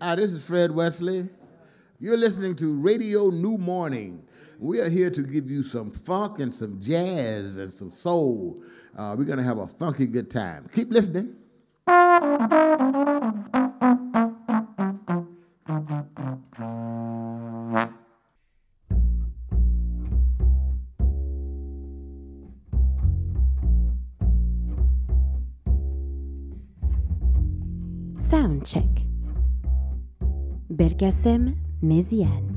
Hi, this is Fred Wesley. You're listening to Radio New Morning. We are here to give you some funk and some jazz and some soul. Uh, we're going to have a funky good time. Keep listening. Belkacem Méziane.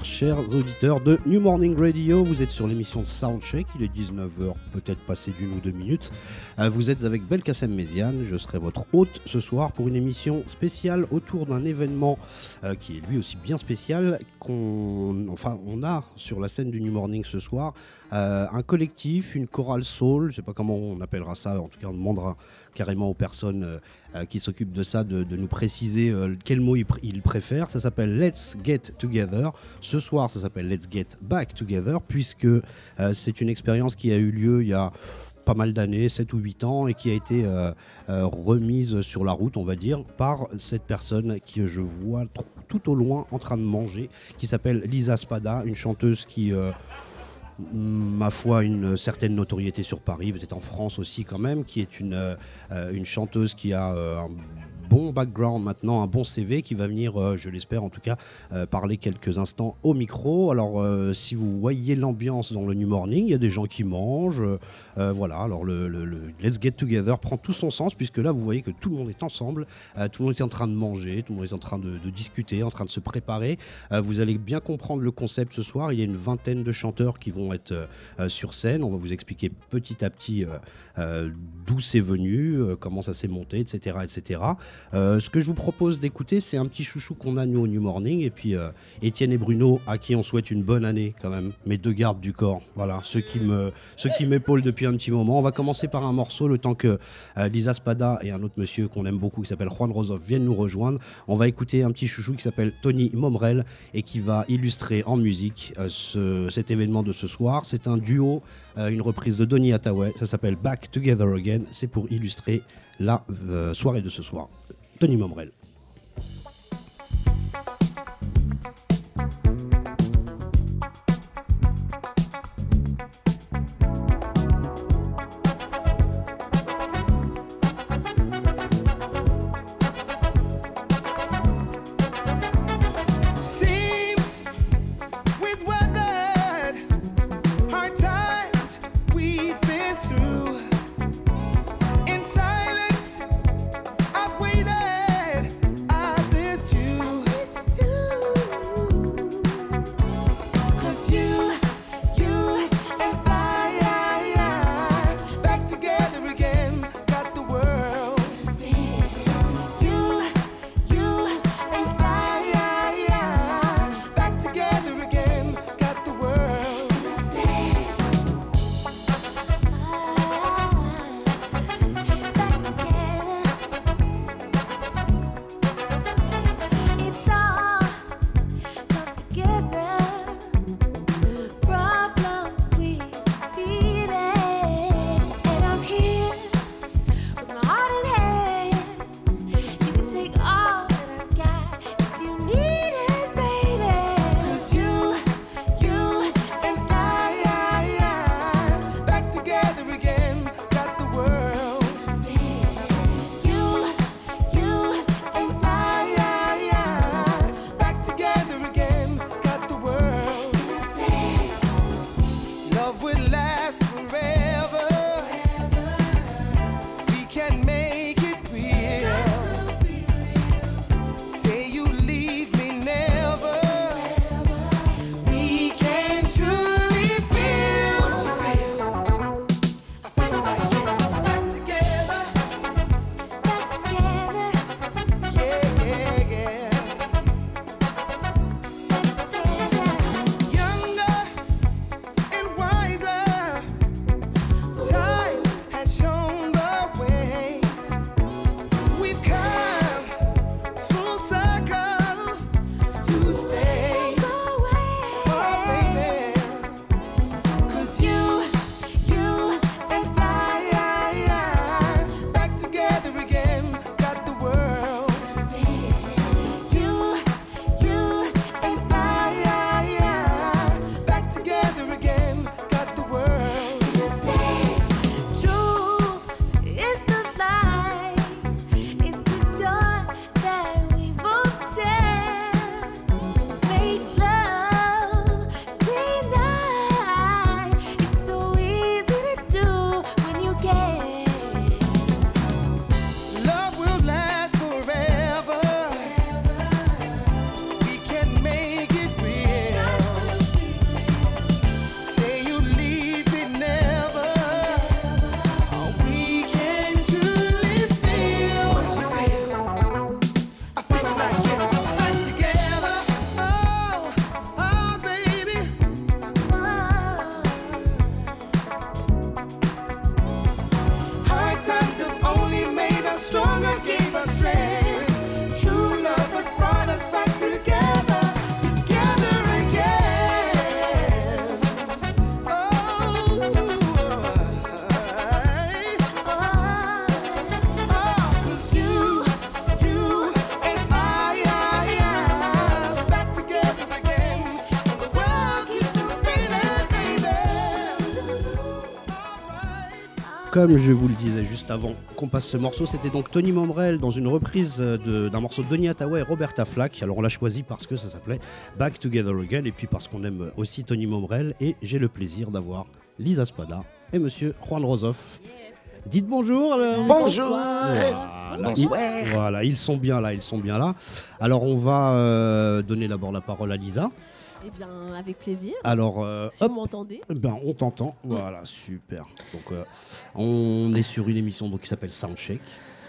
Chers auditeurs de New Morning Radio, vous êtes sur l'émission Soundcheck, il est 19h, peut-être passé d'une ou deux minutes. Euh, vous êtes avec Belkacem Méziane, je serai votre hôte ce soir pour une émission spéciale autour d'un événement euh, qui est lui aussi bien spécial qu'on enfin, on a sur la scène du New Morning ce soir euh, un collectif, une chorale soul, je ne sais pas comment on appellera ça, en tout cas on demandera carrément aux personnes euh, euh, qui s'occupent de ça de, nous préciser euh, quel mot ils, préfèrent. Ça s'appelle Let's Get Together. Ce soir, ça s'appelle Let's Get Back Together, puisque c'est une expérience qui a eu lieu il y a pas mal d'années, 7 ou 8 ans, et qui a été remise sur la route, on va dire, par cette personne qui je vois tout au loin en train de manger, qui s'appelle Lisa Spada, une chanteuse qui ma foi, une certaine notoriété sur Paris, peut-être en France aussi quand même, qui est une, euh, chanteuse qui a euh, bon background maintenant, un bon CV qui va venir, euh, je l'espère en tout cas, euh, parler quelques instants au micro. Alors euh, si vous voyez l'ambiance dans le New Morning, il y a des gens qui mangent. voilà, alors le, Let's Get Together prend tout son sens puisque là vous voyez que tout le monde est ensemble, tout le monde est en train de manger, tout le monde est en train de, discuter, en train de se préparer. vous allez bien comprendre le concept ce soir. Il y a une vingtaine de chanteurs qui vont être sur scène. On va vous expliquer petit à petit d'où c'est venu, comment ça s'est monté, etc. etc. Euh, ce que je vous propose d'écouter, c'est un petit chouchou qu'on a nous au New Morning. Et puis euh, Étienne et Bruno, à qui on souhaite une bonne année quand même. Mes deux gardes du corps. Voilà, ceux qui me, ceux qui m'épaulent depuis un petit moment. On va commencer par un morceau le temps que euh, Lisa Spada et un autre monsieur qu'on aime beaucoup qui s'appelle Juan Rosov viennent nous rejoindre. On va écouter un petit chouchou qui s'appelle Tony Momrel et qui va illustrer en musique cet événement de ce soir. C'est un duo, une reprise de Donny Hathaway. Ça s'appelle Back Together Again. C'est pour illustrer la soirée de ce soir. Tony Momrel. Comme je vous le disais juste avant qu'on passe ce morceau, c'était donc Tony Momrel dans une reprise de- d'un morceau de Donny Hathaway et Roberta Flack. Alors on l'a choisi parce que ça s'appelait Back Together Again et puis parce qu'on aime aussi Tony Momrel et j'ai le plaisir d'avoir Lisa Spada et Monsieur Juan Rosoff. Dites bonjour. alors. Bonjour. Voilà, Bonsoir. ils, voilà, ils sont bien là, ils sont bien là. Alors on va euh, donner d'abord la parole à Lisa. Eh bien, avec plaisir. Alors euh, Si hop, vous m'entendez. ben, on t'entend. Voilà, super. Donc euh, on est sur une émission donc, qui s'appelle Soundcheck.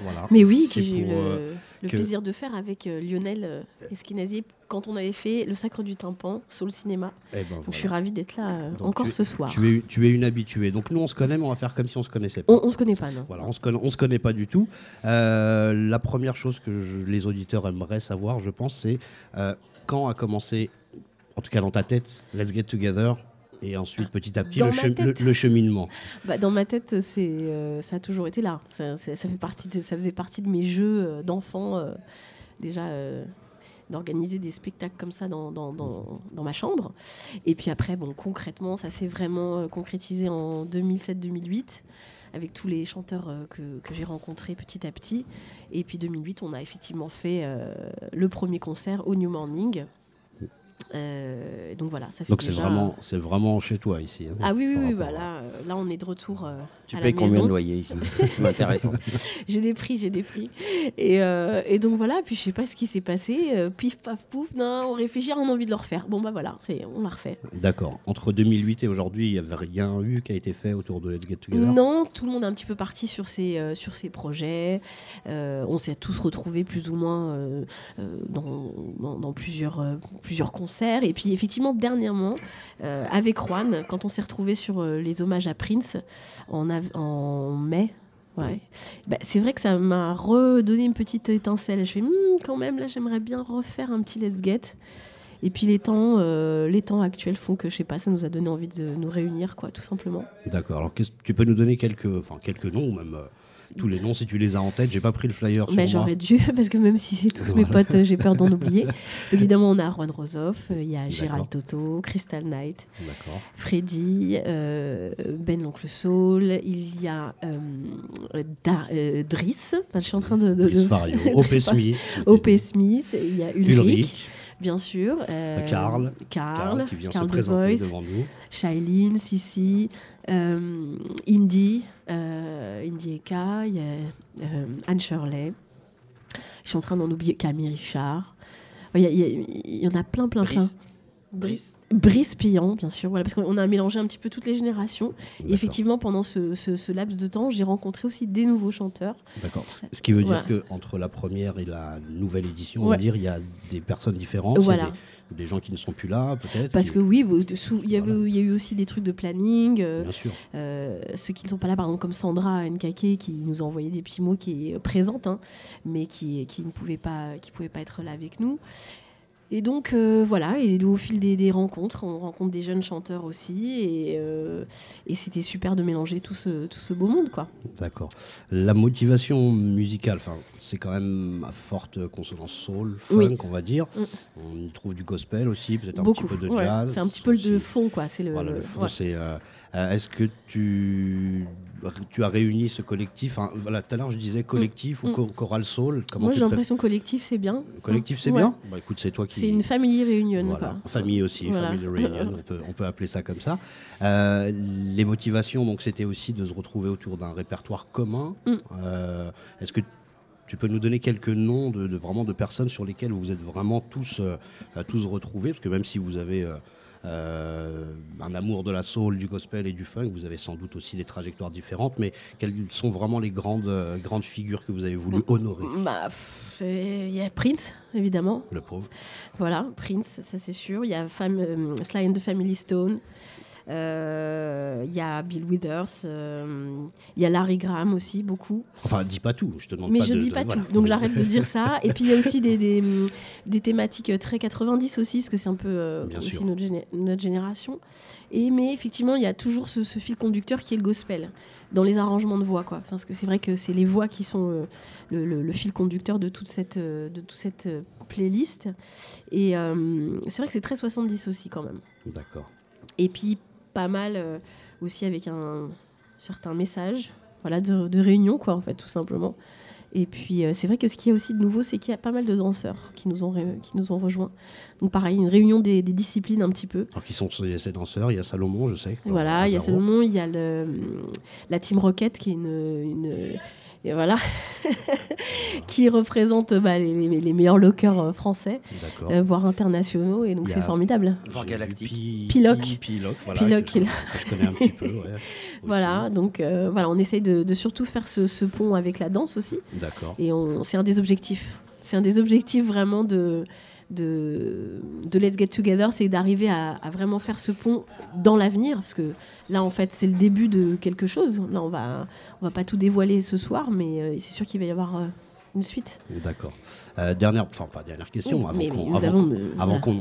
Voilà. Mais oui, C'est que j'ai eu le, euh, le que- plaisir de faire avec euh, Lionel euh, Esquinazi quand on avait fait Le Sacre du Tympan sur le cinéma. eh ben, Donc voilà. je suis ravie d'être là euh, Donc, encore tu- ce soir. Tu es, tu es une habituée. Donc nous on se connaît, mais on va faire comme si on se connaissait pas. On, on se connaît pas, non Voilà, on se connaît, on se connaît pas du tout. Euh, la première chose que je- les auditeurs aimeraient savoir, je pense, c'est euh, quand a commencé, en tout cas dans ta tête, Let's Get Together, et ensuite petit à petit le, cheminement. Bah, Dans ma tête, c'est, euh, ça a toujours été là. Ça, fait partie de, ça faisait partie de mes jeux euh, d'enfant, euh, déjà d'organiser des spectacles comme ça dans, dans, dans, dans ma chambre. Et puis après, bon, concrètement, ça s'est vraiment concrétisé en 2007-2008 avec tous les chanteurs que, que j'ai rencontrés petit à petit. Et puis 2008, on a effectivement fait le premier concert au New Morning. Euh, donc voilà, ça fait Donc c'est vraiment, c'est vraiment chez toi ici. hein, Ah oui, oui, oui, bah là, euh, là, on est de retour euh, Tu à payes la combien maison. de loyer ici? C'est intéressant. J'ai des prix, j'ai des prix. Et, euh, et donc voilà, puis je sais pas ce qui s'est passé. euh, pif, paf, pouf, non, on réfléchit, on a envie de le refaire. Bon bah voilà, c'est, on l'a refait. D'accord. Entre 2008 et aujourd'hui, il n'y avait rien eu qui a été fait autour de Let's Get Together? Non, tout le monde est un petit peu parti sur ses, euh, sur ses projets. Euh, on s'est tous retrouvés plus ou moins dans, dans, dans plusieurs, euh, plusieurs Et puis effectivement, dernièrement, euh, avec Juan, quand on s'est retrouvés sur euh, les hommages à Prince en, en mai. Ouais. Bah, c'est vrai que ça m'a redonné une petite étincelle. Je fais, Hmm, quand même, là, j'aimerais bien refaire un petit Let's Get. Et puis les temps, euh, les temps actuels font que, je sais pas, ça nous a donné envie de nous réunir, quoi, tout simplement. D'accord. Alors tu peux nous donner quelques, enfin quelques noms, même tous les noms si tu les as en tête. J'ai pas pris le flyer Mais j'aurais dû, parce que même si c'est tous mes potes, j'ai peur d'en oublier. Évidemment, on a Juan Rosoff, euh, il y a. Gérald Toto, Crystal Knight. Freddy, euh, Ben l'Oncle Soul, il y a euh, Da- euh, Driss, je suis en train de... de, Fario, O.P. Smith, O.P. Smith, il y a Ulrich, Ulrich, bien sûr. euh, Karl, Karl, Karl, qui vient se présenter Voice, devant nous. Shailene, Sissi, euh, Indy, euh, Indy Eka, y a euh, Anne Shirley. Je suis en train d'en oublier Camille Richard. Il y, a- il y a- il y en a plein, plein, Brice. plein. Brice. Brice Pillant, bien sûr, voilà, parce qu'on a mélangé un petit peu toutes les générations. Et effectivement, pendant ce, ce- ce laps de temps, j'ai rencontré aussi des nouveaux chanteurs. D'accord. Ce qui veut dire Voilà. que entre la première et la nouvelle édition, on va dire, il y a des personnes différentes, Voilà. des, des gens qui ne sont plus là, peut-être. Parce qui- que oui, il y, Voilà. a eu aussi des trucs de planning. euh, Bien sûr. Euh, ceux qui ne sont pas là, par exemple, comme Sandra Nkake, qui nous a envoyé des petits mots, qui est présente, hein, mais qui, qui ne pouvait pas, qui pouvait pas être là avec nous. Et donc euh, voilà, et au fil des, des rencontres, on rencontre des jeunes chanteurs aussi, et, euh, et c'était super de mélanger tout ce, tout ce beau monde, quoi. D'accord. La motivation musicale, enfin, c'est quand même à forte consonance soul, funk, Oui. on va dire. Mm. On y trouve du gospel aussi, peut-être un Beaucoup. petit peu de ouais. jazz. C'est un petit peu le aussi. fond, quoi. C'est le. Voilà, le fond, ouais. c'est. euh, Est-ce que tu, tu as réuni ce collectif enfin, voilà, Tout à l'heure, je disais collectif Mm. ou cho- choral soul. Comment Moi, j'ai l'impression collectif, c'est bien. Collectif, c'est Ouais. bien Bah écoute, c'est toi qui. C'est une family reunion, Voilà. quoi. Famille aussi, Voilà. family reunion, on peut, on peut appeler ça comme ça. Euh, les motivations, donc, c'était aussi de se retrouver autour d'un répertoire commun. Mm. Euh, Est-ce que tu peux nous donner quelques noms de, de- vraiment de personnes sur lesquelles vous êtes vraiment tous, euh, tous retrouvés? Parce que même si vous avez euh, un amour de la soul, du gospel et du funk, vous avez sans doute aussi des trajectoires différentes. Mais quelles sont vraiment les grandes, euh, grandes figures que vous avez voulu honorer? Bah, pff, Il y a Prince, évidemment. Le pauvre. Voilà, Prince, ça c'est sûr. Il y a Fam euh, Sly and the Family Stone. Euh, Il y a Bill Withers. euh, Il y a Larry Graham aussi, beaucoup. Enfin, dis pas tout, je te demande Mais pas je de- dis de- pas voilà. tout. Donc j'arrête de dire ça. Et puis il y a aussi des, des, des thématiques très 90 aussi, parce que c'est un peu euh, aussi notre, géné- notre génération. Et, mais effectivement, il y a toujours ce, ce fil conducteur qui est le gospel dans les arrangements de voix. Quoi. Enfin, parce que c'est vrai que c'est les voix qui sont euh, le, le- le fil conducteur de toute cette, euh, de toute cette euh, playlist. Et c'est vrai que c'est très 70 aussi quand même. D'accord. Et puis pas mal euh, aussi avec un certain message. voilà, de, de réunion, quoi, en fait, tout simplement. Et puis, euh, c'est vrai que ce qu'il y a aussi de nouveau, c'est qu'il y a pas mal de danseurs qui nous ont, ré- qui nous ont rejoints. Donc, pareil, une réunion des, des disciplines un petit peu. Alors qui sont ces ces danseurs Il y a Salomon, je sais. Voilà, il y a. Salomon, il y a le, la Team Rocket qui est une. une- et voilà, qui représente bah, les, les- les meilleurs lockers euh, français, euh, voire internationaux, et donc c'est formidable. Voire galactique. Piloc. Pi- Piloc, voilà. Piloc, que, il- que je connais un petit peu. ouais. Voilà, donc euh, voilà, on essaye de, de surtout faire ce, ce pont avec la danse aussi. D'accord. Et c'est un des objectifs. C'est un des objectifs vraiment de, de, Let's Get Together, c'est d'arriver à, à vraiment faire ce pont dans l'avenir. Parce que là, en fait, c'est le début de quelque chose. Là, on va, on va pas tout dévoiler ce soir, mais euh, c'est sûr qu'il va y avoir euh, une suite. D'accord. Euh, dernière, enfin pas dernière question, Oui, avant mais- qu'on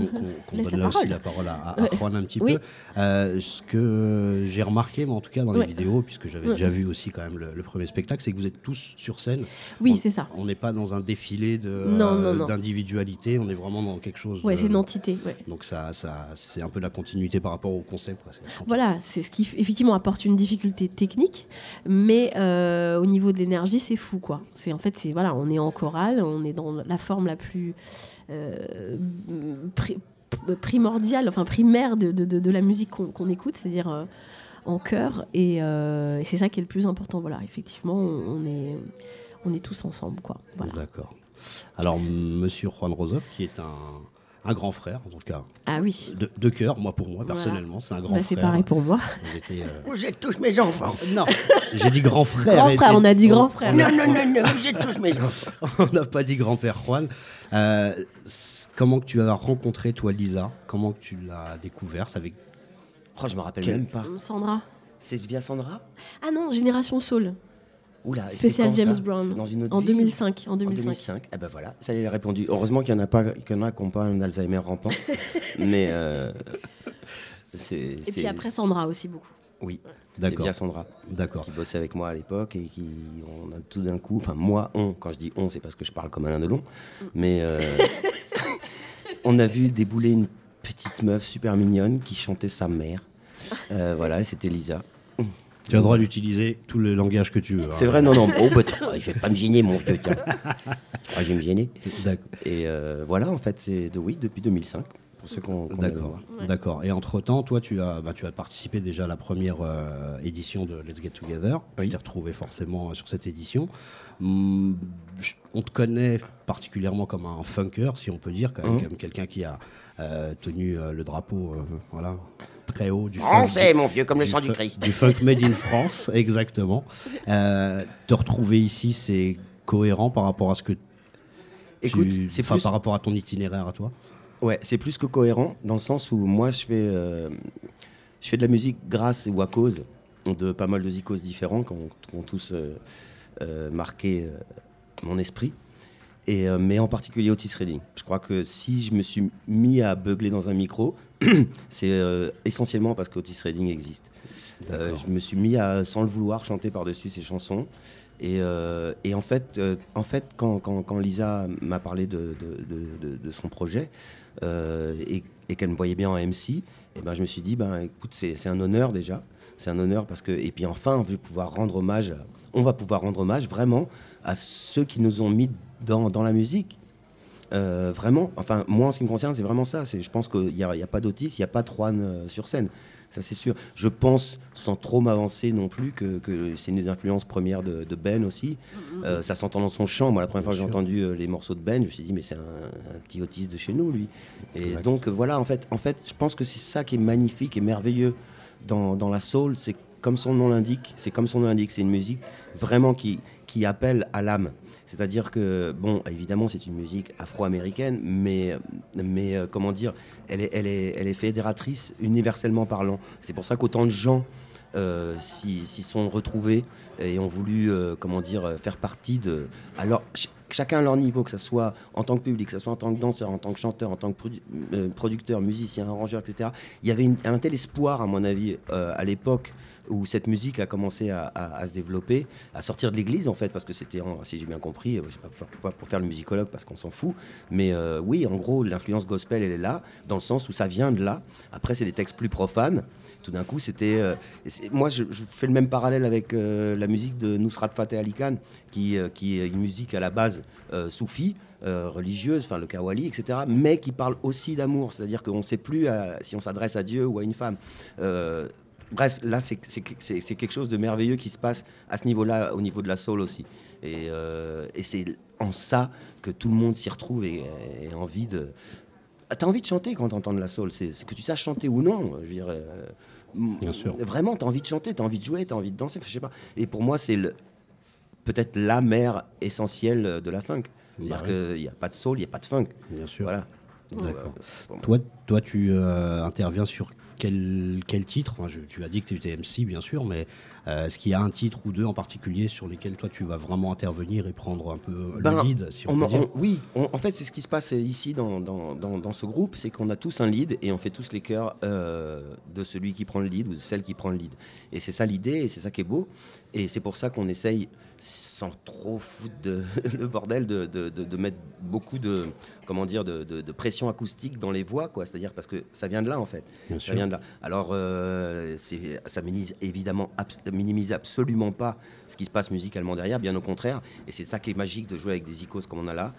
mais donne là aussi la parole à, à, à Juan un petit Oui. peu, euh, ce que j'ai remarqué, moi, en tout cas dans les Ouais. vidéos, puisque j'avais déjà vu aussi quand même le, le premier spectacle, c'est que vous êtes tous sur scène. Oui, c'est ça. On n'est pas dans un défilé euh, d'individualité, on est vraiment dans quelque chose. De- c'est une entité. ouais. Donc ça, ça, c'est un peu la continuité par rapport au concept. quoi. Voilà, c'est ce qui effectivement apporte une difficulté technique, mais au niveau de l'énergie, c'est fou quoi. C'est en fait, c'est voilà, on est en chorale, on est dans la forme la plus euh, pri- primordiale, enfin primaire de, de- la musique qu'on écoute, c'est-à-dire euh, en chœur, et, euh, et c'est ça qui est le plus important. Voilà, effectivement, on, est on est tous ensemble. D'accord. Alors, Monsieur Juan Rosov, qui est un, un grand frère, en tout cas, Ah oui, de, de cœur, moi pour moi, Voilà. personnellement, c'est un grand Bah, frère. c'est pareil pour moi. Vous euh, Vous êtes tous mes enfants. Non, j'ai dit grand frère. Grand frère, on a dit grand frère. Non, non, non, non, vous êtes tous mes enfants. On n'a pas dit grand-père Juan. Euh, comment que tu as rencontré, toi, Lisa? Comment que tu l'as découverte avec... Oh, je me rappelle Quel- même pas. Sandra. C'est via Sandra? Ah non, Génération Soul. Oula, Spécial quand, James ça Brown. Dans une autre En ville 2005. En En 2005. 2005. Eh ben voilà, ça est, a répondu. Heureusement qu'il y en a pas, qu'il y en a qui n'ont pas un Alzheimer rampant. Mais euh, c'est. Et puis après Sandra aussi beaucoup. Oui, c'est D'accord, via Sandra d'accord. qui bossait avec moi à l'époque et qui, on a tout d'un coup, enfin moi, on, quand je dis on, c'est parce que je parle comme Alain Delon, mais euh, on a vu débouler une petite meuf super mignonne qui chantait sa mère. Euh, voilà, et c'était Lisa. Tu as le droit d'utiliser tout le langage que tu veux. C'est hein. vrai, non, non. Oh, bah, tiens, je vais pas me gêner, mon vieux, tiens. Ah, je vais me gêner. D'accord. Et euh, voilà, en fait, c'est de oui depuis 2005, pour ceux qu'on aime D'accord. Ouais. d'accord. Et entre-temps, toi, tu as, bah, tu as participé déjà à la première euh, édition de Let's Get Together. Tu t'es retrouvé forcément euh, sur cette édition. Je- on te connaît particulièrement comme un funker, si on peut dire, quand même, comme quelqu'un qui a tenu le drapeau voilà, très haut du funk- Français, mon vieux, comme le sang du Christ. Du funk made in France, exactement. Euh, te retrouver ici, c'est cohérent par rapport à ce que Écoute, c'est plus, par rapport à ton itinéraire à toi. ouais, c'est plus que cohérent, dans le sens où moi, je fais, euh, je fais de la musique grâce ou à cause de pas mal de zikos différents qui ont, qui ont tous euh, marqué mon esprit. Et, euh, mais en particulier Otis Redding. Je crois que si je me suis mis à beugler dans un micro, c'est euh, essentiellement parce qu'Otis Redding existe. Euh, je me suis mis à, sans le vouloir, chanter par-dessus ses chansons. Et, et en fait, en fait quand, quand- quand Lisa m'a parlé de, de- de- de- de son projet et, et qu'elle me voyait bien en MC, et ben, je me suis dit, ben, écoute, c'est c'est un honneur déjà. C'est un honneur parce que. Et puis enfin, on va pouvoir rendre hommage, on va pouvoir rendre hommage vraiment à ceux qui nous ont mis dans, dans la musique. Euh, vraiment, enfin, moi en ce qui me concerne, c'est vraiment ça. Je pense qu'il n'y a, pas d'Otis, il n'y a pas de Juan euh, sur scène. Ça, c'est sûr. Je pense, sans trop m'avancer non plus, que, que c'est une des influences premières de, de Ben aussi. Euh, ça s'entend dans son chant. Moi, la première fois que j'ai entendu euh, les morceaux de Ben, je me suis dit, mais c'est un, un petit Otis de chez nous, lui. Et Exact. donc, euh, voilà, en fait, en fait, je pense que c'est ça qui est magnifique et merveilleux dans, dans la soul. C'est comme son nom l'indique, c'est comme son nom l'indique, c'est une musique vraiment qui, qui appelle à l'âme. C'est-à-dire que, bon, évidemment, c'est une musique afro-américaine, mais, mais euh, comment dire, elle est, fédératrice universellement parlant. C'est pour ça qu'autant de gens euh, s'y sont retrouvés et ont voulu, euh, comment dire, faire partie de. Alors, ch- chacun à leur niveau, que ce soit en tant que public, que ce soit en tant que danseur, en tant que chanteur, en tant que produ- producteur, musicien, arrangeur, etc. Il y avait un tel espoir, à mon avis, à l'époque où cette musique a commencé à, se développer, à sortir de l'église en fait, parce que c'était, si j'ai bien compris, euh, pas, pas pour faire le musicologue parce qu'on s'en fout, mais euh, oui, en gros, l'influence gospel, elle est là, dans le sens où ça vient de là. Après, c'est des textes plus profanes. Tout d'un coup, c'était. euh, moi, je, fais le même parallèle avec la musique de Nusrat Fateh Ali Khan, qui, qui est une musique à la base soufie, religieuse, enfin le kawali, etc., mais qui parle aussi d'amour. C'est-à-dire qu'on ne sait plus si on s'adresse à Dieu ou à une femme. Bref, là, c'est quelque chose de merveilleux qui se passe à ce niveau-là, au niveau de la soul aussi. Et, euh, et c'est en ça que tout le monde s'y retrouve et, et a envie de. T'as envie de chanter quand t'entends de la soul, c'est que tu saches chanter ou non. Je veux dire, euh, Bien sûr. Vraiment, t'as envie de chanter, t'as envie de jouer, t'as envie de danser, je sais pas. Et pour moi, c'est peut-être la mère essentielle de la funk. C'est-à-dire Bah qu'il n'y a pas de soul, il n'y a pas de funk. Bien sûr. Voilà. D'accord. euh. Toi, toi, tu euh, interviens sur quel, quel titre. Enfin, Tu as dit que tu étais MC, bien sûr, mais est-ce qu'il y a un titre ou deux en particulier sur lesquels toi tu vas vraiment intervenir et prendre un peu Ben, le lead, si on, On peut dire on- oui, on- en fait, c'est ce qui se passe ici dans, dans, dans- dans ce groupe, c'est qu'on a tous un lead et on fait tous les chœurs euh, de celui qui prend le lead ou de celle qui prend le lead. Et c'est ça l'idée et c'est ça qui est beau. Et c'est pour ça qu'on essaye, sans trop foutre de, le bordel, de, de- de- mettre beaucoup de, comment dire, de, pression acoustique dans les voix, quoi. C'est-à-dire parce que ça vient de là, en fait. Bien Ça sûr. vient de là. Alors, euh, ça minimise évidemment, minimise absolument pas ce qui se passe musicalement derrière, bien au contraire. Et c'est ça qui est magique de jouer avec des icônes comme on a là,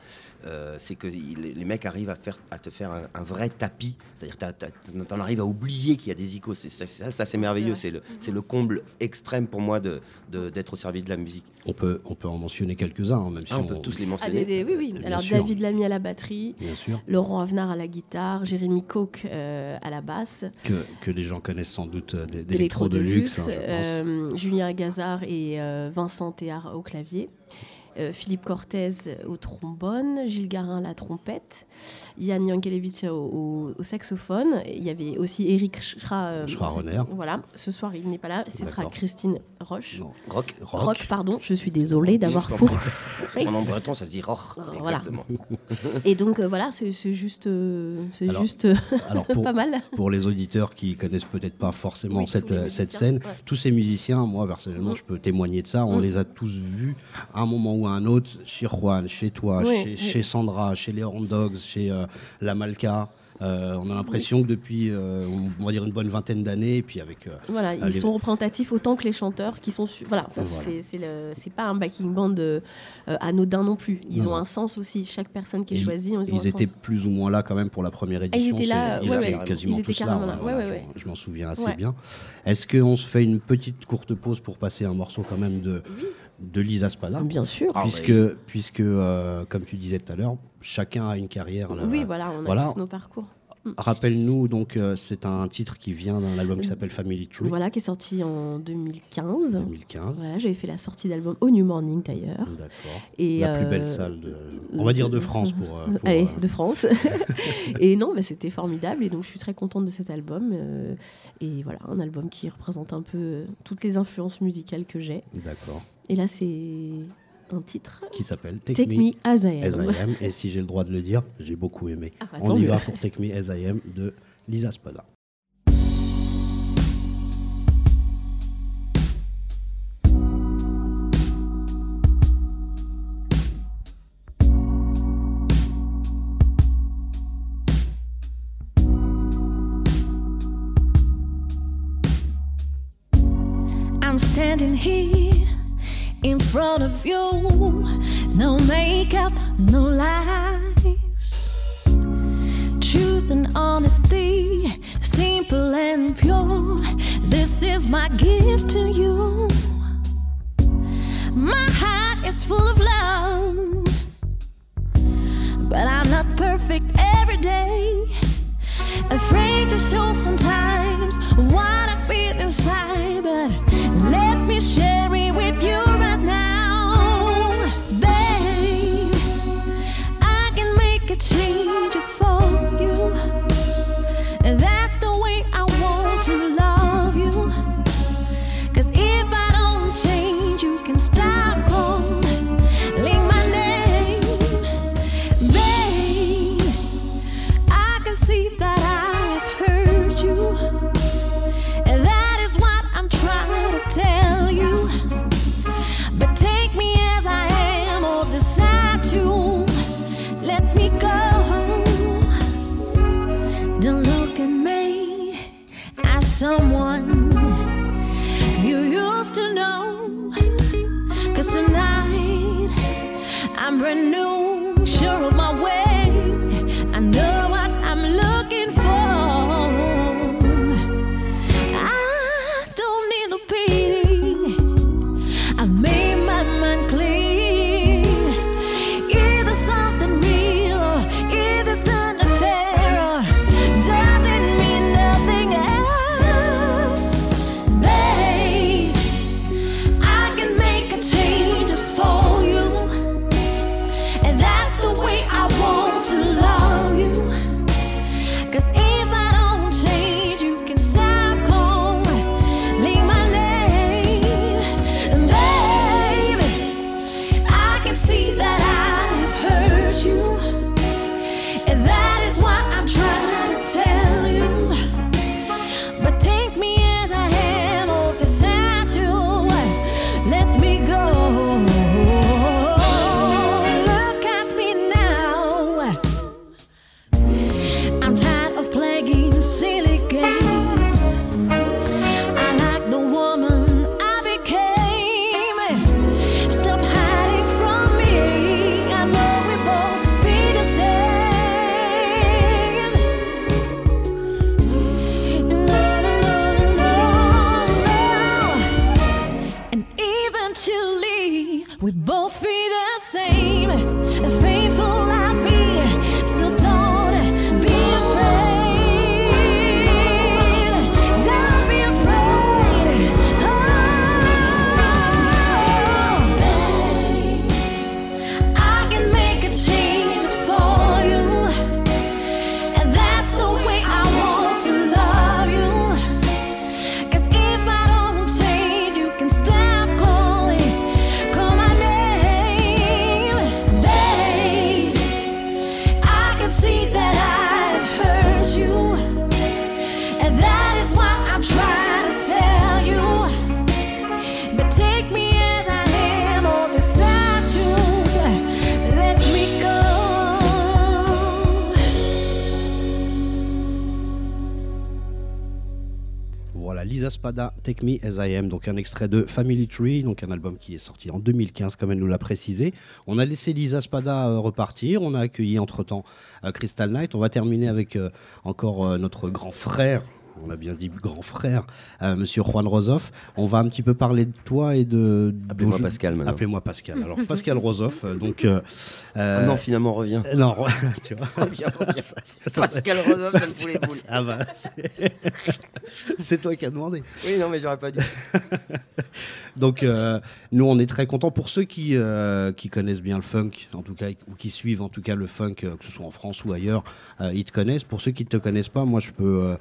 euh, c'est que il- les, mecs arrivent à, faire, à te faire un, un vrai tapis. C'est-à-dire que t'en arrives à oublier qu'il y a des icônes. Ça, ça, c'est merveilleux. C'est le, c'est le comble extrême pour moi de- de- d'être au service de la musique. on, peut, on peut en mentionner quelques-uns, hein, même si Ah, on on, peut tous les Ah, mentionner. des- des- oui, oui. Bien Alors sûr. David Lamy à la batterie, Bien sûr, Laurent Avenard à la guitare, Jérémy Coq euh, à la basse, que, que les gens connaissent sans doute euh, des- d'électro de luxe, hein, je pense. euh, Julien Gazard et euh, Vincent Théard au clavier. Euh, Philippe Cortez au trombone, Gilles Garin à la trompette, Yann Yankelevich au, saxophone. Il y avait aussi Eric Schra, euh, Schraerer. Voilà, ce soir il n'est pas là, ce sera. Christine Roche. Non. Rock. Rock. Rock, pardon, je suis désolée d'avoir faux. En breton, ça se dit roch. Voilà. Exactement. Et donc euh, voilà, c'est juste, euh, c'est juste Alors pour, pas mal. pour les auditeurs qui connaissent peut-être pas forcément Oui, cette, cette scène, ouais. tous ces musiciens, moi personnellement, Mm. je peux témoigner de ça. On Mm. les a tous vus à un moment ou à un autre, chez Juan, chez toi, Oui, chez, oui. chez Sandra, chez les Horn Dogs, chez euh, la Malka. Euh, on a l'impression que depuis, euh, on va dire une bonne vingtaine d'années, et puis avec euh, Voilà, ils sont représentatifs autant que les chanteurs qui sont. su- Voilà, enfin, Voilà. c'est- pas un backing band anodin non plus. Ils Non. ont un sens aussi. Chaque personne qui est Et choisie, ils ont ils un étaient sens. plus ou moins là quand même pour la première ils édition. étaient là, ils ouais, étaient ouais. quasiment Ils étaient tous carrément là. Ouais, je- m'en souviens assez bien. Est-ce qu'on se fait une petite courte pause pour passer un morceau quand même de, de Lisa Spada Bien sûr. Ah, puisque, ouais. puisque euh, comme tu disais tout à l'heure, chacun a une carrière. là. Oui, voilà, on a voilà. tous nos parcours. Rappelle-nous, donc, euh, c'est un titre qui vient d'un album qui s'appelle Family Tree, Voilà, qui est sorti en 2015. 2015. Voilà, j'avais fait la sortie d'album au New Morning d'ailleurs. D'accord. Et La plus euh, belle salle, de, on va dire de France pour. euh, pour, Allez, euh, de France. et non, bah, c'était formidable. Et donc, je suis très contente de cet album. euh, et voilà, un album qui représente un peu euh, toutes les influences musicales que j'ai. D'accord. Et là, c'est un titre. Qui s'appelle Take, Take Me As I As Am. I Am. Et si j'ai le droit de le dire, j'ai beaucoup aimé. Ah, bah, On y va pour Take Me As I Am de Lisa Spada. Of you. No makeup, no lies. Truth and honesty, Me As I Am, donc un extrait de Family Tree, donc un album qui est sorti en 2015, comme elle nous l'a précisé. On a laissé Lisa Spada euh, repartir, on a accueilli entre-temps euh, Crystal Knight. On va terminer avec euh, encore notre grand frère. On a bien dit grand frère, euh, Monsieur Juan Rosoff. On va un petit peu parler de toi et de. Appelez-moi Pascal, maintenant. Appelez-moi Pascal. Alors Pascal Rosoff, euh, donc. euh, Ah non, finalement, reviens. non, tu vois. Reviens, reviens. Pascal Rodolphe, ça me fout les boules. Ah bah, c'est- toi qui as demandé. Oui, non, mais j'aurais pas dû. Donc, nous, on est très contents. Pour ceux qui, qui connaissent bien le funk, en tout cas, ou qui suivent en tout cas le funk, que ce soit en France ou ailleurs, ils te connaissent. Pour ceux qui ne te connaissent pas, moi, je peux euh,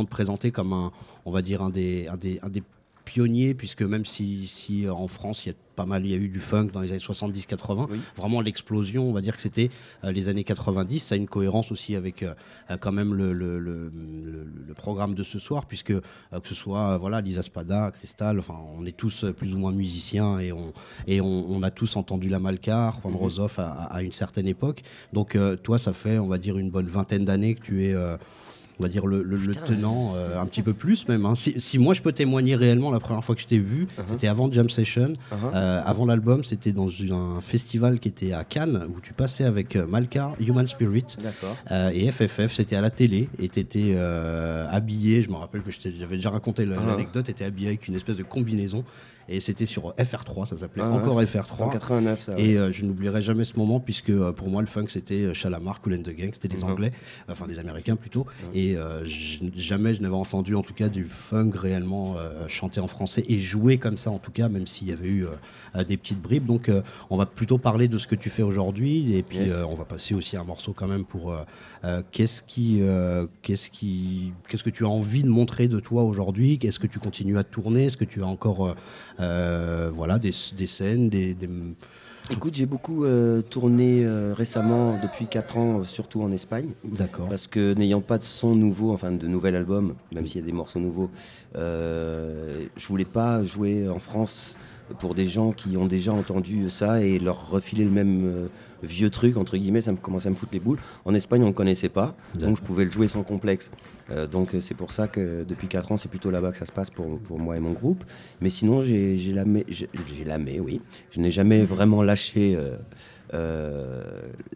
rapidement te présenter comme un, on va dire, un des, un des, un des pionniers, puisque même si, si euh, en France, il y a pas mal, il y a eu du funk dans les années 70-80, Oui. vraiment l'explosion, on va dire que c'était euh, les années 90. Ça a une cohérence aussi avec euh, quand même le, le, le- le- le programme de ce soir, puisque euh, que ce soit voilà Lisa Spada, Crystal, enfin on est tous plus ou moins musiciens et on et on, on a tous entendu la Malcar, Juan Rosoff à, à- une certaine époque. Donc toi, ça fait on va dire une bonne vingtaine d'années que tu es on va dire le, le- le tenant, euh, un petit peu plus même. hein. Si, si moi je peux témoigner réellement, la première fois que je t'ai vu, c'était avant Jam Session, Uh-huh. euh, avant l'album, c'était dans un festival qui était à Cannes où tu passais avec euh, Malcar, Human Spirit. Euh, et FFF, c'était à la télé, et t'étais euh, habillé, je me rappelle que j'avais déjà raconté Ah. l'anecdote, t'étais habillé avec une espèce de combinaison, et c'était sur FR3, ça s'appelait Ah, encore ouais, FR3. C'était en 89, ça. ouais. Et euh, je n'oublierai jamais ce moment puisque euh, pour moi le funk c'était euh, Chalamar, Cool and the Gang, c'était des. Anglais, enfin des Américains plutôt. Et euh, jamais je n'avais entendu en tout cas du funk réellement euh, chanté en français et joué comme ça en tout cas, même s'il y avait eu euh, euh, des petites bribes. Donc euh, on va plutôt parler de ce que tu fais aujourd'hui et puis Yes. euh, on va passer aussi un morceau quand même pour euh, euh, qu'est-ce qui, euh, qu'est-ce qui, qu'est-ce que tu as envie de montrer de toi aujourd'hui? Est-ce que tu continues à tourner? Est-ce que tu as encore euh, euh, voilà des, des scènes, des, des- Écoute, j'ai beaucoup euh, tourné euh, récemment, depuis 4 ans, euh, surtout en Espagne. D'accord. Parce que n'ayant pas de son nouveau, enfin de nouvel album, même s'il y a des morceaux nouveaux, euh, je voulais pas jouer en France pour des gens qui ont déjà entendu ça et leur refiler le même euh, vieux truc, entre guillemets, ça me commençait à me foutre les boules. En Espagne, on ne connaissait pas, donc je pouvais le jouer sans complexe. Euh, donc euh, c'est pour ça que depuis 4 ans, c'est plutôt là-bas que ça se passe pour, pour moi et mon groupe. Mais sinon, j'ai lamé, oui. Je n'ai jamais vraiment lâché euh, euh,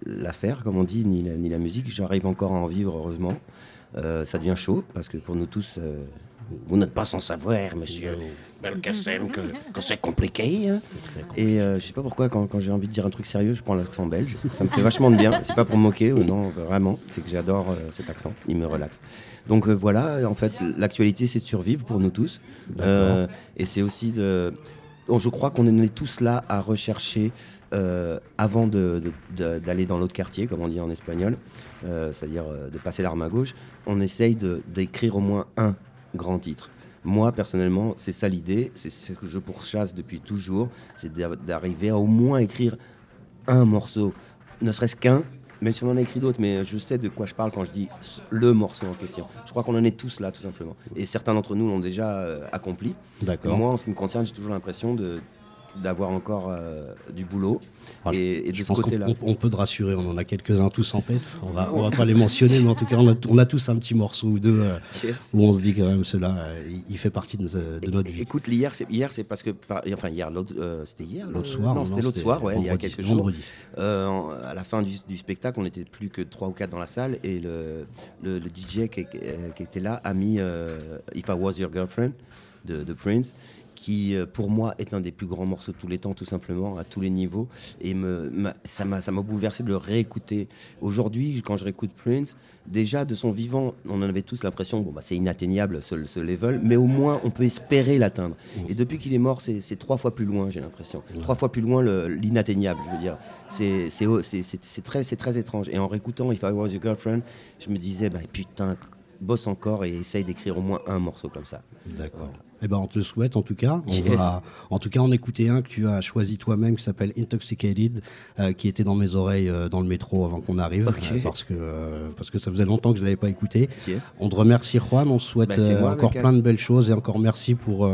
l'affaire, comme on dit, ni la, ni la musique. J'arrive encore à en vivre, heureusement. Euh, ça devient chaud, parce que pour nous tous, euh, vous n'êtes pas sans savoir, monsieur Belkacem, que, que c'est compliqué. hein. Et euh, je sais pas pourquoi, quand, quand j'ai envie de dire un truc sérieux, je prends l'accent belge. Ça me fait vachement de bien. C'est pas pour me moquer, ou non, vraiment. C'est que j'adore euh, cet accent. Il me relaxe. Donc euh, voilà, en fait, l'actualité, c'est de survivre pour nous tous. Euh, et c'est aussi de. Bon, je crois qu'on est tous là à rechercher, euh, avant de- de- de- d'aller dans l'autre quartier, comme on dit en espagnol, euh, c'est-à-dire euh, de passer l'arme à gauche, on essaye d'écrire au moins un grand titre. Moi, personnellement, c'est ça l'idée, c'est ce que je pourchasse depuis toujours, c'est d'a- d'arriver à au moins écrire un morceau, ne serait-ce qu'un, même si on en a écrit d'autres, mais je sais de quoi je parle quand je dis le morceau en question. Je crois qu'on en est tous là, tout simplement. Et certains d'entre nous l'ont déjà accompli. D'accord. Moi, en ce qui me concerne, j'ai toujours l'impression de d'avoir encore euh, du boulot. Et, et de ce côté-là. on- on peut te rassurer, on en a quelques-uns tous en tête. On va, on va pas les mentionner, mais en tout cas, on a, on a tous un petit morceau ou deux euh, Yes. où on se dit quand même, cela, il, il fait partie de, notre vie. Écoute, hier, c'est hier, c'est parce que, par- enfin hier, euh, c'était hier, L'autre soir, non, c'était l'autre soir, ouais, il y a quelques jours. Euh, à la fin du, du spectacle, on n'était plus que 3 ou 4 dans la salle et le, le- le DJ qui, euh, qui était là a mis euh, If I Was Your Girlfriend de, de Prince, qui euh, pour moi est un des plus grands morceaux de tous les temps, tout simplement, à tous les niveaux. Et me, m'a- ça m'a bouleversé de le réécouter. Aujourd'hui, quand je réécoute Prince, déjà de son vivant, on en avait tous l'impression, bon, bah, c'est inatteignable ce, ce level, mais au moins on peut espérer l'atteindre. Et depuis qu'il est mort, c'est c'est trois fois plus loin, j'ai l'impression. Trois fois plus loin le- l'inatteignable, je veux dire. C'est c'est- c'est- très, c'est très étrange. Et en réécoutant If I Was Your Girlfriend, je me disais, bah, putain, bosse encore et essaye d'écrire au moins un morceau comme ça. D'accord. Eh ben, on te le souhaite en tout cas. On Yes. va, en tout cas, en écouter un que tu as choisi toi-même qui s'appelle Intoxicated, euh, qui était dans mes oreilles euh, dans le métro avant qu'on arrive, euh, parce, que, parce que ça faisait longtemps que je ne l'avais pas écouté. Yes. On te remercie Juan, on te souhaite Bah, moi, encore plein de belles choses et encore merci pour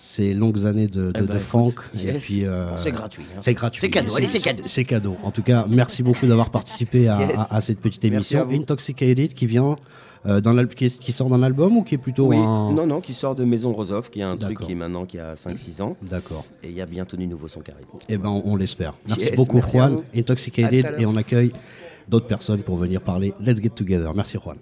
ces longues années de, de, Eh ben, de funk. yes. euh, C'est gratuit. hein. C'est gratuit. C'est cadeau, allez, c'est cadeau. C'est cadeau. En tout cas, merci beaucoup d'avoir participé à, Yes. à- à cette petite émission. Intoxicated qui vient euh, d'un qui, est- qui sort d'un album ou qui est plutôt Oui, un. non, non, qui sort de Maison Rosov, qui est un truc qui est maintenant qui a 5-6 ans. D'accord. Et il y a bientôt du nouveau son qui arrive. Eh ben, on, on l'espère. Merci Yes, beaucoup, merci Juan. Intoxicated, et on accueille d'autres personnes pour venir parler. Let's get together. Merci, Juan.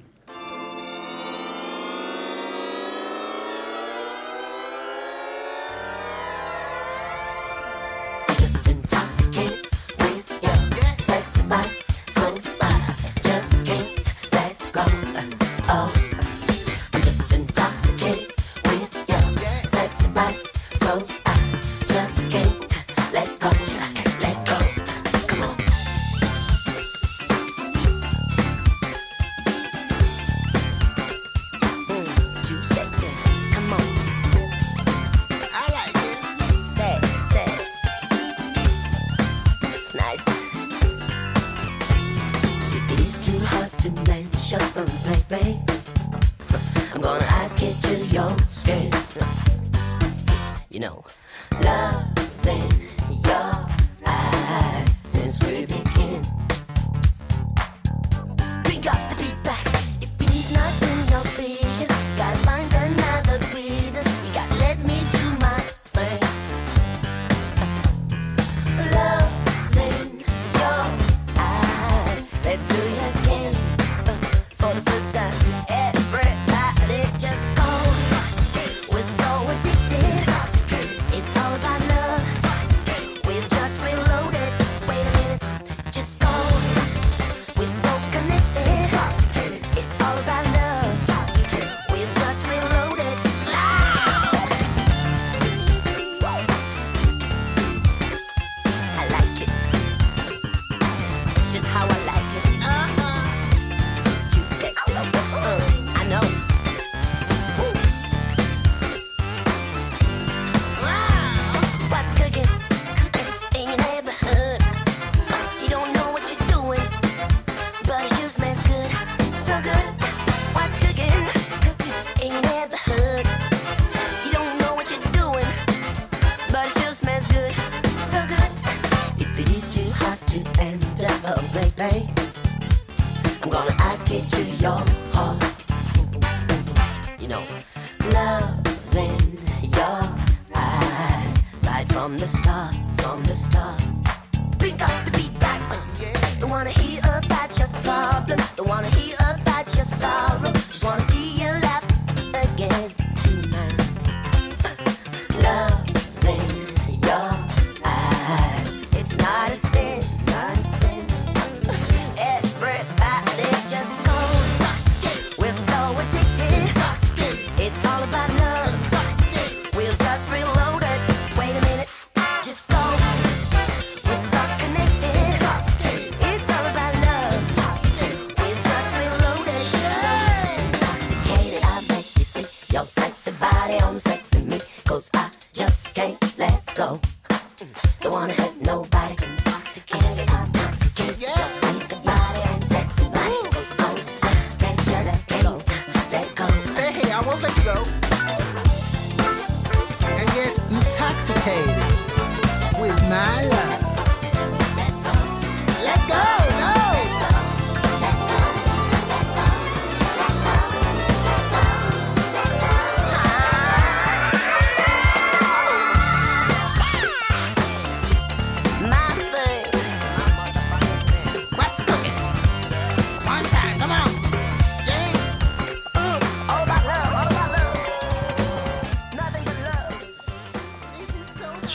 know. Love.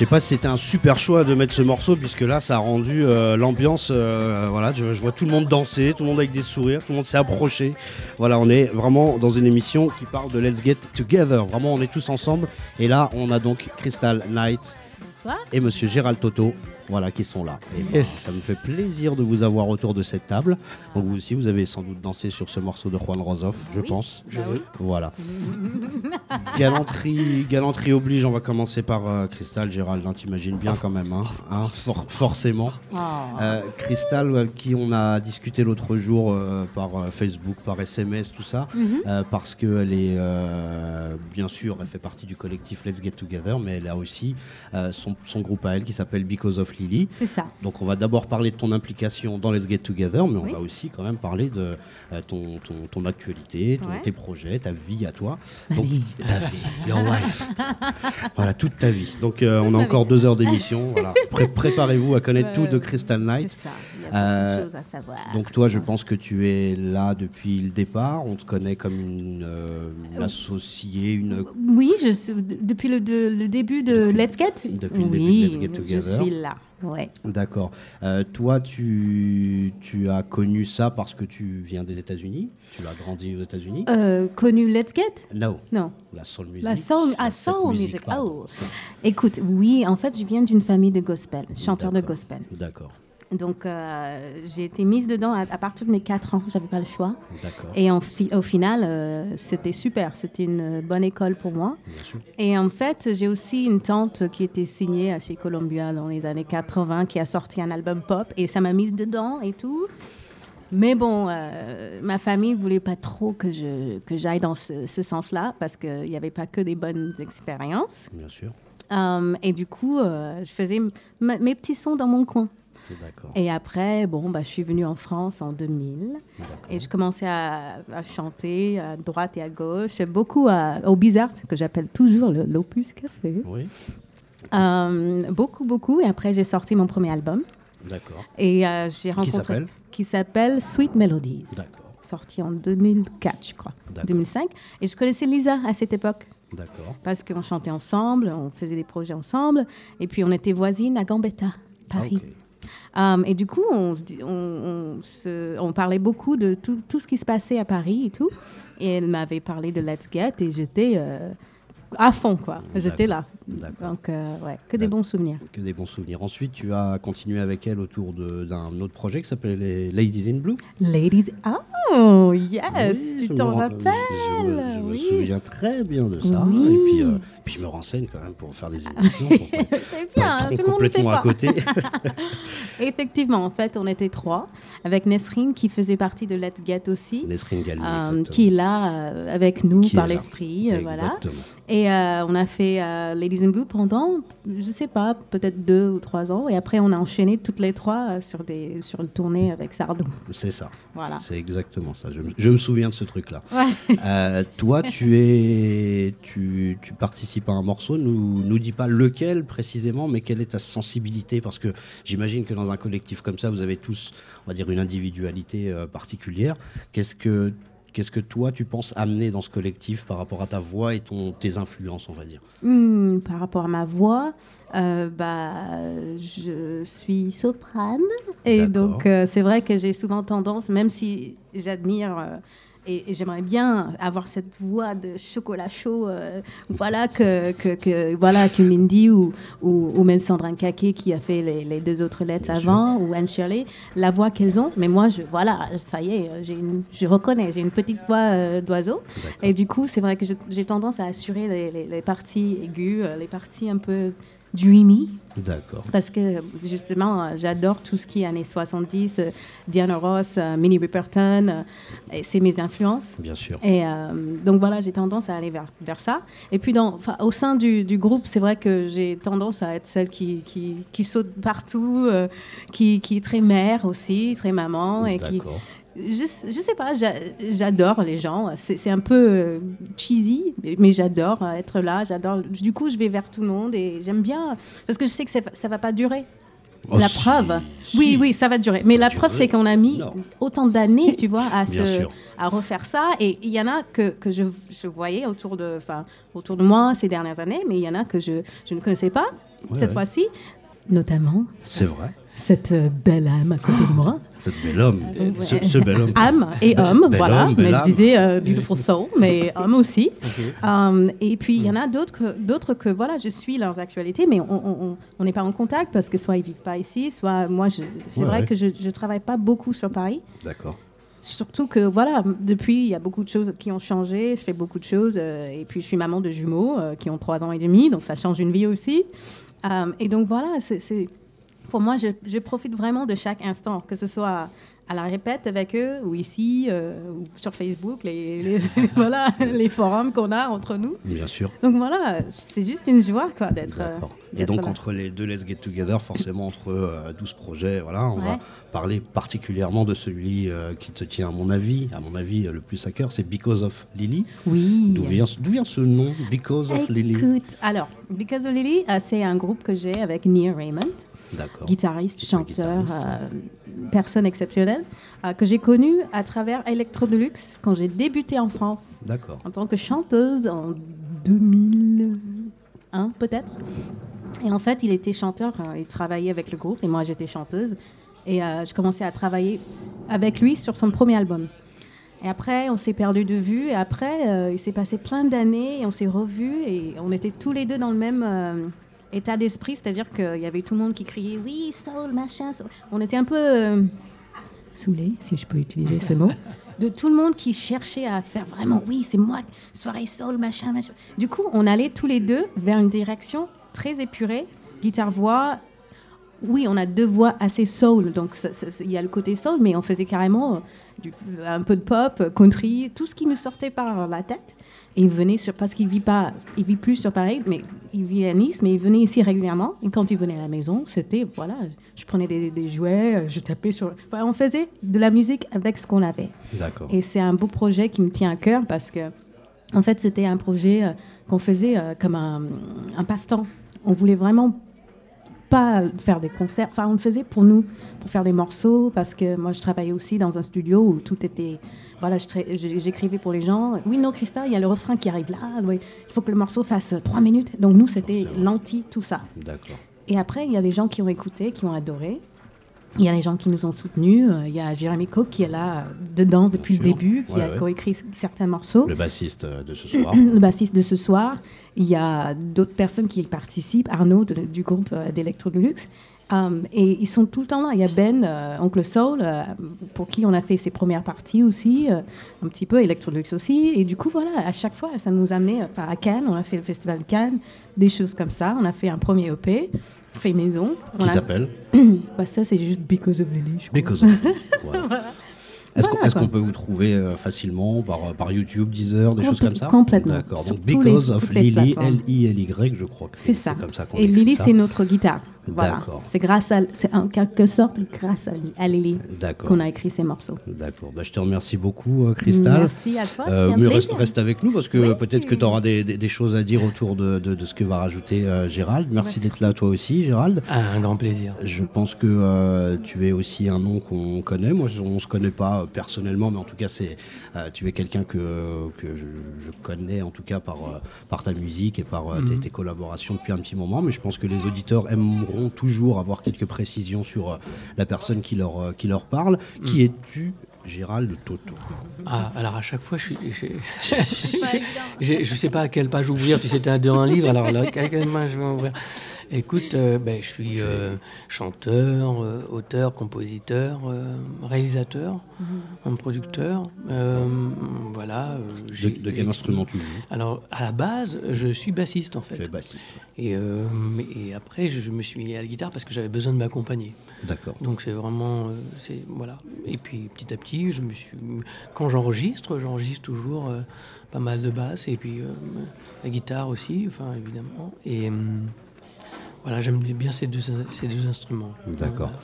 Sais pas si c'était un super choix de mettre ce morceau puisque là ça a rendu euh, l'ambiance euh, voilà je, je vois tout le monde danser tout le monde avec des sourires tout le monde s'est approché. Voilà on est vraiment dans une émission qui parle de Let's Get Together. Vraiment on est tous ensemble. Et là on a donc Crystal Knight Bonsoir. et Monsieur Gérald Toto voilà qui sont là et ben, ça me fait plaisir de vous avoir autour de cette table donc vous aussi vous avez sans doute dansé sur ce morceau de Juan Rosoff je Oui. pense Bah oui. voilà galanterie, galanterie oblige. On va commencer par euh, Crystal, Gérald. hein, T'imagines bien quand même, hein, hein, for- forcément. Euh, Crystal, euh, qui on a discuté l'autre jour euh, par euh, Facebook, par SMS, tout ça, euh, parce qu'elle est, euh, bien sûr, elle fait partie du collectif Let's Get Together, mais elle a aussi euh, son, son groupe à elle qui s'appelle Because of Lily. C'est ça. Donc on va d'abord parler de ton implication dans Let's Get Together, mais on Oui. va aussi quand même parler de euh, ton, ton, ton actualité, ton- Ouais. tes projets, ta vie à toi. Donc, ta vie, your life. voilà, toute ta vie. Donc euh, on a encore vie. deux heures d'émission. voilà. Pré- Préparez-vous à connaître tout de. Crystal C'est Knight. ça. Il y a Euh, de choses à savoir. Donc toi, je pense que tu es là depuis le départ. On te connaît comme une, euh, une associée, une... Oui, je depuis le, de- le début de Let's Get. Depuis le début de Let's Get Together. Je suis là. Ouais. D'accord. Euh, toi, tu, tu as connu ça parce que tu viens des États-Unis? Tu as grandi aux États-Unis? Euh, connu Let's Get? Non. Non. La soul music. La soul, ah, La folk soul music. pardon. Oh. Écoute, oui, en fait, je viens d'une famille de gospel, chanteur de gospel. D'accord. Donc, euh, j'ai été mise dedans à, à partir de mes 4 ans. J'avais pas le choix. Et en fi- au final, euh, c'était super. C'était une bonne école pour moi. Et en fait, j'ai aussi une tante qui était signée chez Columbia dans les années 80, qui a sorti un album pop, et ça m'a mise dedans et tout. Mais bon, euh, ma famille voulait pas trop que je que j'aille dans ce, ce sens-là, parce qu'il n'y avait pas que des bonnes expériences. Bien sûr. Euh, et du coup, euh, je faisais mes petits sons dans mon coin. Et après, bon, bah, je suis venue en France en 2000. D'accord. Et je commençais à, à chanter à droite et à gauche, beaucoup à- au Bizarre, que j'appelle toujours l'Opus Café. Oui. Euh, beaucoup, beaucoup. Et après, j'ai sorti mon premier album. D'accord. Et euh, j'ai rencontré. Qui s'appelle Sweet Melodies. D'accord. Sorti en 2004, je crois. D'accord. 2005. Et je connaissais Lisa à cette époque. D'accord. Parce qu'on chantait ensemble, on faisait des projets ensemble. Et puis, on était voisines à Gambetta, Paris. Ah. Um, et du coup, on, on, on se- on parlait beaucoup de tout, tout ce qui se passait à Paris et tout. Et elle m'avait parlé de Let's Get et j'étais euh, à fond, quoi. J'étais là. Donc, euh, ouais, que des bons souvenirs. Que des bons souvenirs. Ensuite, tu as continué avec elle autour d'un autre projet qui s'appelait les Ladies in Blue. Ladies, oh, yes, Oui, tu t'en rappelles. Je, me, je me oui. souviens très bien de ça. Oui. Et puis, euh, puis je me renseigne quand même pour faire des émissions. Pas- C'est pas bien, être tout le monde ne le fait complètement à pas. côté. Effectivement, en fait, on était trois, avec Nesrine qui faisait partie de Let's Get aussi, Nesrine Galmi, euh, qui est là euh, avec nous Qui par l'esprit. voilà. Et euh, on a fait Ladies in Blue pendant, je sais pas, peut-être deux ou trois ans. Et après, on a enchaîné toutes les trois sur, des, sur une tournée avec Sardou. C'est ça. Voilà. C'est exactement exactement ça. Je, me- je me souviens de ce truc-là. Ouais. Euh, toi, tu es, tu, tu participes à un morceau. Nous, nous dis pas lequel précisément, mais quelle est ta sensibilité? Parce que j'imagine que dans un collectif comme ça, vous avez tous, on va dire, une individualité euh, particulière. Qu'est-ce que, qu'est-ce que toi, tu penses amener dans ce collectif par rapport à ta voix et ton, tes influences, on va dire? Hmm, par rapport à ma voix, euh, bah, je suis soprane. Et donc, euh, c'est vrai que j'ai souvent tendance, même si j'admire euh, et, et j'aimerais bien avoir cette voix de chocolat chaud, euh, voilà, que, que, que- voilà, qu'une Lindy ou, ou, ou même Sandrine Caquet qui a fait les, les deux autres lettres Bien sûr. avant, ou Anne Shirley, la voix qu'elles ont. Mais moi, je, voilà, ça y est, une- je reconnais, j'ai une petite voix euh, d'oiseau. Et du coup, c'est vrai que j'ai tendance à assurer les, les- les parties aiguës, euh, les parties un peu dreamy, D'accord. parce que justement, euh, j'adore tout ce qui est années 70, euh, Diana Ross, euh, Minnie Riperton, c'est mes influences. Bien sûr. Et euh, donc voilà, j'ai tendance à aller vers, vers ça. Et puis dans, au sein du, du groupe, c'est vrai que j'ai tendance à être celle qui, qui, qui saute partout, euh, qui, qui est très mère aussi, très maman, et qui. Je, je sais pas, j'a- j'adore les gens. C'est un peu euh, cheesy, mais j'adore euh, être là. J'adore. Du coup, je vais vers tout le monde et j'aime bien parce que je sais que ça, ça va pas durer. Oh, la si, preuve, si. oui, oui, ça va durer. Mais la preuve, c'est qu'on a mis Non. autant d'années, tu vois, à, se- refaire ça. Et il y en a que, que je, je voyais autour de, autour de moi ces dernières années, mais il y en a que je, je ne connaissais pas Ouais, cette ouais. fois-ci, notamment C'est vrai. Cette euh, belle âme à côté de moi. Cet bel homme, Ouais. ce, ce bel homme. âme et homme, voilà. homme, belle mais je disais euh, beautiful soul, mais homme aussi. Euh, et puis il y en a d'autres que, d'autres que voilà, je suis leurs actualités, mais on- n'est pas en contact parce que soit ils vivent pas ici, soit moi, c'est Ouais, vrai ouais. que je, je travaille pas beaucoup sur Paris. D'accord. Surtout que voilà, depuis il y a beaucoup de choses qui ont changé. Je fais beaucoup de choses euh, et puis je suis maman de jumeaux euh, qui ont trois ans et demi, donc ça change une vie aussi. Euh, et donc voilà, c'est- pour moi, je, je profite vraiment de chaque instant, que ce soit à la répète avec eux ou ici euh, ou sur Facebook, les, les- voilà, les forums qu'on a entre nous. Bien sûr. Donc voilà, c'est juste une joie quoi d'être. euh. Et donc là. entre les deux Let's Get Together, forcément entre euh, 12 projets, voilà, on va parler particulièrement de celui euh, qui te tient à mon avis, à mon avis le plus à cœur, c'est Because of Lily. Oui. D'où vient, ce nom, Because of Lily? Écoute, alors, Because of Lily, c'est un groupe que j'ai avec Nia Raymond. Guitariste, chanteur, guitariste, euh, personne exceptionnelle, euh, que j'ai connu à travers Electro Deluxe quand j'ai débuté en France D'accord. en tant que chanteuse en 2001 peut-être. Et en fait, il était chanteur, euh, il travaillait avec le groupe et moi j'étais chanteuse. Et euh, je commençais à travailler avec lui sur son premier album. Et après, on s'est perdu de vue. Et après, euh, il s'est passé plein d'années et on s'est revus. Et on était tous les deux dans le même euh, état d'esprit. C'est-à-dire qu'il y avait tout le monde qui criait Oui, soul, machin. soul. On était un peu euh, saoulés, si je peux utiliser ce mot. De tout le monde qui cherchait à faire vraiment Oui, c'est moi, soirée soul, machin, machin. Du coup, on allait tous les deux vers une direction très épurée guitare-voix, oui, on a deux voix assez soul, donc il y a le côté soul, mais on faisait carrément euh, du- un peu de pop, euh, country, tout ce qui nous sortait par la tête. Et il venait sur, parce qu'il vit pas, il vit plus sur Paris, mais il vit à Nice, mais il venait ici régulièrement. Et quand il venait à la maison, c'était voilà, je prenais des, des jouets, euh, je tapais sur, Enfin, on faisait de la musique avec ce qu'on avait. D'accord. Et c'est un beau projet qui me tient à cœur parce que, en fait, c'était un projet euh, qu'on faisait euh, comme un, un passe-temps. On voulait vraiment pas faire des concerts. Enfin, on le faisait pour nous, pour faire des morceaux, parce que moi, je travaillais aussi dans un studio où tout était. Voilà, j'écrivais pour les gens. Oui, non, Christa, il y a le refrain qui arrive là. oui, il faut que le morceau fasse trois minutes. Donc, nous, c'était l'anti, tout ça. D'accord. Et après, il y a des gens qui ont écouté, qui ont adoré. Il y a des gens qui nous ont soutenus. Euh, Il y a Jérémy Cook qui est là euh, dedans depuis le début, qui Ouais, a ouais. coécrit certains morceaux. Le bassiste euh, de ce soir. Le bassiste de ce soir. Il y a d'autres personnes qui y participent. Arnaud de- du groupe d'Electro Deluxe. Um, et ils sont tout le temps là. Il y a Ben, euh, Oncle Soul, euh, pour qui on a fait ses premières parties aussi, euh, un petit peu Electro Deluxe aussi. Et du coup, voilà, à chaque fois, ça nous a amené enfin, à Cannes. On a fait le festival de Cannes, des choses comme ça. On a fait un premier EP, fait maison. On Qui s'appelle bah, ça, c'est juste Because of Lily. Because of Lily. Voilà. Est-ce qu'on Voilà, peut vous trouver euh, facilement par, euh, par YouTube, Deezer, des choses comme ça complètement. D'accord. Donc Because les- of Lily. L-I-L-Y, je crois que C'est ça. comme ça qu'on Et Lily, c'est notre guitare. Voilà. C'est grâce à, c'est en quelque sorte grâce à, à Lily qu'on a écrit ces morceaux. D'accord. Bah, je te remercie beaucoup, euh, Cristal. Merci à toi, Euh, un mais reste, plaisir. reste avec nous parce que peut-être que tu auras des, des- des choses à dire autour de, de- de ce que va rajouter euh, Gérald. Merci d'être là toi aussi, Gérald. Ah, un grand plaisir. Je pense que euh, tu es aussi un nom qu'on connaît. Moi, on se connaît pas personnellement, mais en tout cas, c'est tu es quelqu'un que, que je, je connais en tout cas par, par ta musique et par tes, tes collaborations depuis un petit moment. Mais je pense que les auditeurs aimeront toujours avoir quelques précisions sur euh, la personne qui leur, euh, qui leur parle. Qui es-tu, Gérald Toto Ah, alors à chaque fois, je suis. Je, je sais pas à quelle page ouvrir. Tu sais, t'es dans un livre, alors là, à quelle main je vais ouvrir? Écoute, euh, ben, je suis euh, chanteur, euh, auteur, compositeur, euh, réalisateur, un producteur. euh, voilà. euh, de, j'ai- de quel instrument tu joues? Alors, à la base, je suis bassiste en Tu es fait. bassiste. Et, euh, mais- et après, je, je me suis mis à la guitare parce que j'avais besoin de m'accompagner. D'accord. Donc c'est vraiment, euh, c'est voilà. Et puis petit à petit, je me suis, quand j'enregistre, j'enregistre toujours euh, pas mal de basses et puis euh, la guitare aussi, enfin évidemment. Et euh, voilà, j'aime bien ces deux, ces deux instruments. D'accord. Voilà.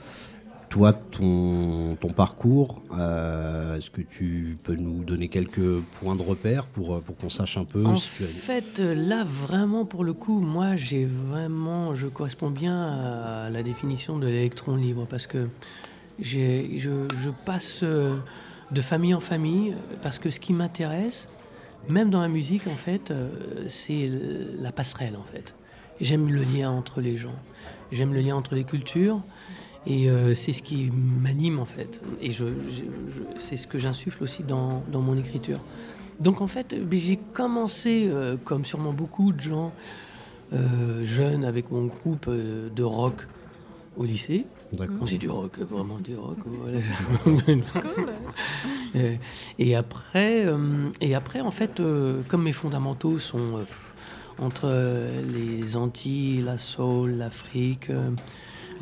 Toi, ton, ton parcours, euh, est-ce que tu peux nous donner quelques points de repère pour, euh, pour qu'on sache un peu En si tu as- fait, euh, là, vraiment, pour le coup, moi, j'ai vraiment, je corresponds bien à la définition de l'électron libre parce que j'ai, je, je passe de famille en famille parce que ce qui m'intéresse, même dans la musique, en fait, c'est la passerelle, en fait. J'aime le lien entre les gens, j'aime le lien entre les cultures. Et euh, c'est ce qui m'anime en fait. Et je, je- je- c'est ce que j'insuffle aussi dans, dans mon écriture. Donc en fait, j'ai commencé, euh, comme sûrement beaucoup de gens euh, jeunes, avec mon groupe euh, de rock au lycée. D'accord. On c'est du rock, vraiment du rock. voilà. Et après, et après, en fait, comme mes fondamentaux sont entre les Antilles, la soul, l'Afrique, euh,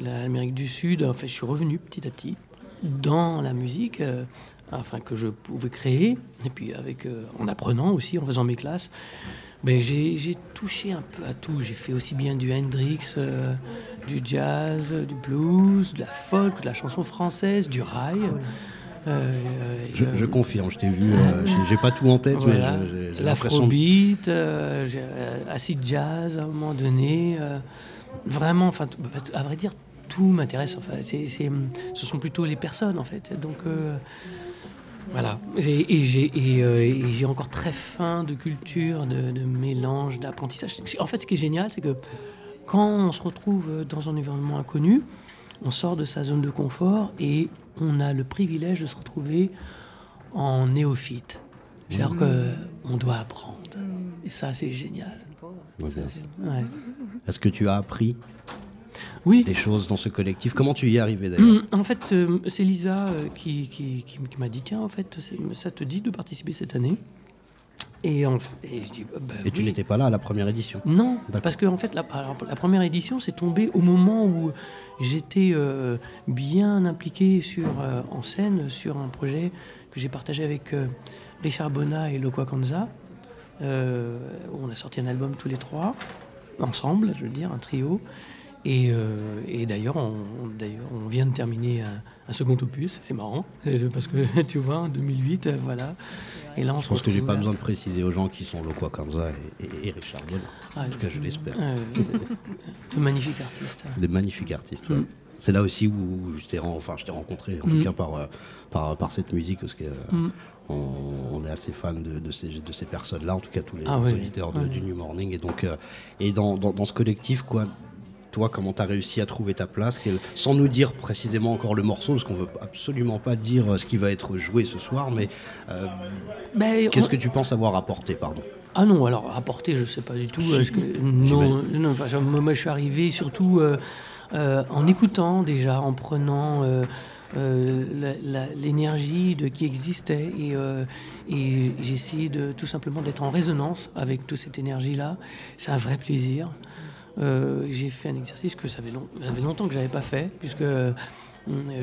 l'Amérique du Sud, en fait, je suis revenu petit à petit dans la musique, euh, afin que je pouvais créer, et puis avec, euh, en apprenant aussi, en faisant mes classes. Ben, j'ai j'ai touché un peu à tout. J'ai fait aussi bien du Hendrix, euh, du jazz, euh, du blues, de la folk, de la chanson française, du rail. Euh, euh, Je, euh, je confirme, je t'ai vu, euh, j'ai- pas tout en tête, voilà. mais j'ai- L'afrobeat, euh, euh, acid jazz à un moment donné. euh, vraiment, enfin, à vrai dire, tout m'intéresse. Enfin, c'est, c'est- ce sont plutôt les personnes, en fait. Donc, euh, voilà. J'ai- et, j'ai, et, euh, et j'ai encore très faim de culture, de, de mélange, d'apprentissage. C'est- En fait, ce qui est génial, c'est que quand on se retrouve dans un environnement inconnu, on sort de sa zone de confort et on a le privilège de se retrouver en néophyte. C'est-à-dire qu'on doit apprendre. Et ça, c'est génial. Ouais, Ça, bien c'est- sûr. ouais. Est-ce que tu as appris Oui, des choses dans ce collectif Comment tu y es arrivé d'ailleurs en fait, euh, c'est Lisa euh, qui, qui- qui- qui m'a dit tiens, en fait, ça te dit de participer cette année et, en- et je dis bah, Et tu oui. n'étais pas là à la première édition Non, parce que en fait, la, alors, la première édition, c'est tombé au moment où j'étais euh, bien impliqué sur, euh, en scène sur un projet que j'ai partagé avec euh, Richard Bonnat et Loqua Kanza. Euh, où on a sorti un album tous les trois, ensemble, je veux dire, un trio. Et, euh, et d'ailleurs, on, vient de terminer un, un second opus, c'est marrant, euh, parce que tu vois, en 2008, euh, voilà. Et là, on Je pense que j'ai pas besoin de préciser aux gens qui sont Loqua Kanza et, et- et Richard. Ah, En tout cas, je l'espère. euh, de magnifiques artistes. Des magnifiques artistes. ouais. C'est là aussi où je t'ai enfin, rencontré, en Mm. tout cas par, par, par cette musique, parce que Mm. on, on est assez fan de, de ces, de ces personnes-là, en tout cas tous les Ah auditeurs de- du New Morning. Et donc, euh, et dans, dans, dans ce collectif, quoi, toi, comment tu as réussi à trouver ta place quel- Sans nous dire précisément encore le morceau, parce qu'on veut absolument pas dire euh, ce qui va être joué ce soir, mais euh, Ben, qu'est-ce on- que tu penses avoir apporté, pardon? Ah non, alors apporter, je sais pas du tout. Si, est-ce que- non, non enfin, je- moi, je suis arrivé surtout euh, euh, en écoutant déjà, en prenant euh, euh, l'énergie de qui existait et, euh, et j'ai essayé de tout simplement d'être en résonance avec toute cette énergie-là. C'est un vrai plaisir. Euh, j'ai fait un exercice que ça fait longtemps que j'avais pas fait, puisque euh,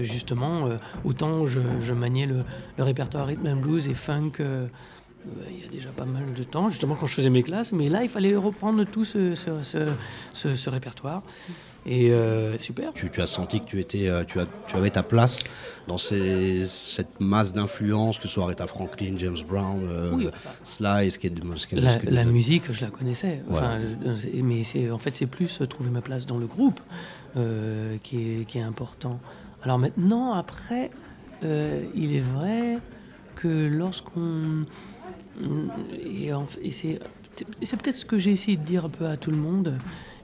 justement, euh, autant je, je maniais le, répertoire rhythm blues et funk il y a déjà pas mal de temps, justement quand je faisais mes classes, mais là il fallait reprendre tout ce répertoire. Et euh, super. Tu, tu as senti que tu, étais, euh, tu, as, tu avais ta place dans ces- cette masse d'influence, que ce soit Aretha Franklin, James Brown, euh, Oui. Sly, Skid, Skid, La, Skid- la musique, je la connaissais. Enfin, mais en fait, c'est plus trouver ma place dans le groupe euh, qui, est, qui est important. Alors maintenant, après, il est vrai que lorsqu'on... Et c'est peut-être ce que j'ai essayé de dire un peu à tout le monde.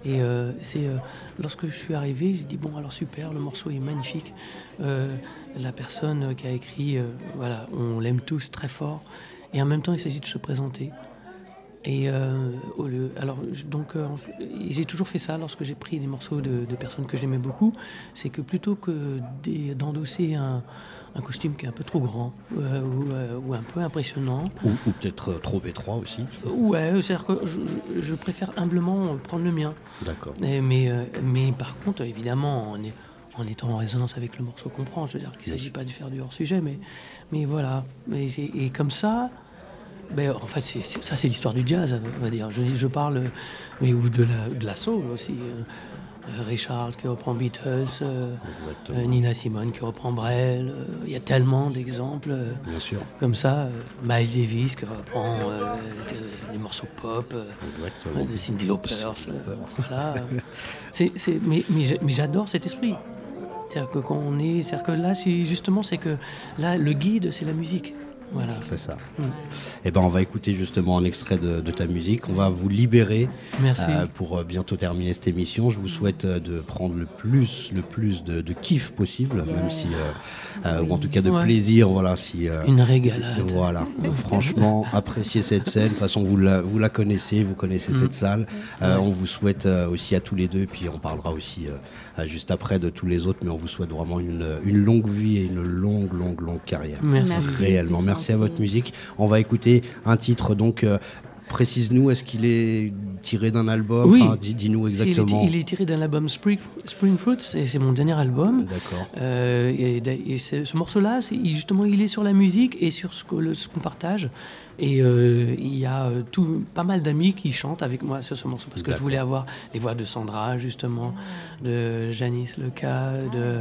Et euh, c'est euh, lorsque je suis arrivé, j'ai dit bon alors super, le morceau est magnifique. Euh, la personne qui a écrit, voilà, on l'aime tous très fort. Et en même temps, il s'agit de se présenter. Et au lieu, alors donc j'ai toujours fait ça lorsque j'ai pris des morceaux de, de personnes que j'aimais beaucoup, c'est que plutôt que d'endosser un, un costume qui est un peu trop grand euh, ou, euh, ou un peu impressionnant, Ou, ou peut-être euh, trop étroit aussi. ouais, c'est-à-dire que je, je- je préfère humblement prendre le mien. D'accord. Mais, mais par contre, évidemment, en, est- en étant en résonance avec le morceau qu'on prend, je veux dire qu'il ne s'agit pas de faire du hors-sujet, mais, mais voilà. Et, et comme ça, ben, en fait, ça c'est l'histoire du jazz, on va dire. Je, je parle, mais, ou de la, de la soul aussi. Euh, Richard qui reprend Beatles, euh, euh, Nina Simone qui reprend Brel. Il y a tellement d'exemples. comme ça, Miles Davis qui reprend des, morceaux pop, de Cindy Lauper. voilà. Mais mais j'a- mais j'adore cet esprit. C'est-à-dire que quand on est, c'est-à-dire que là, justement, c'est que là, le guide, c'est la musique. Voilà. C'est ça. Mm. Et ben, on va écouter justement un extrait de, de ta musique. On va vous libérer Merci. euh, pour euh, bientôt terminer cette émission. Je vous souhaite euh, de prendre le plus, le plus de, de kiff possible, même si, euh, ou en tout cas de Ouais. plaisir. Voilà, si. euh, Une régalade. Voilà. Franchement, appréciez cette scène. De toute façon, vous la, vous la connaissez, vous connaissez cette salle. Euh, On vous souhaite euh, aussi à tous les deux, puis on parlera aussi juste après de tous les autres, mais on vous souhaite vraiment une, une longue vie et une longue, longue, longue carrière. Merci. Merci. Réellement. Merci à votre musique. On va écouter un titre donc. euh, Précise-nous, est-ce qu'il est tiré d'un album Oui. Enfin, dis- Dis-nous C'est- il est- exactement. Il est, tiré d'un album Spring, Spring Fruit, c'est c'est mon dernier album. D'accord. Euh, et d'a- et ce morceau-là, c'est- il- justement, il est sur la musique et sur ce que- le- ce qu'on partage. Et euh, il y a euh, tout, pas mal d'amis qui chantent avec moi sur ce morceau parce que je voulais avoir les voix de Sandra, justement, de Janice Leca, de,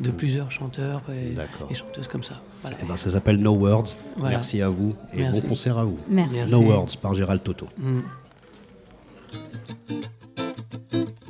de plusieurs chanteurs et, D'accord. et chanteuses comme ça. Voilà. Eh ben, ça s'appelle No Words. Voilà. Merci à vous et Merci. bon concert à vous. Merci. Merci. No Words par Gérald Toto. Mm. えっ?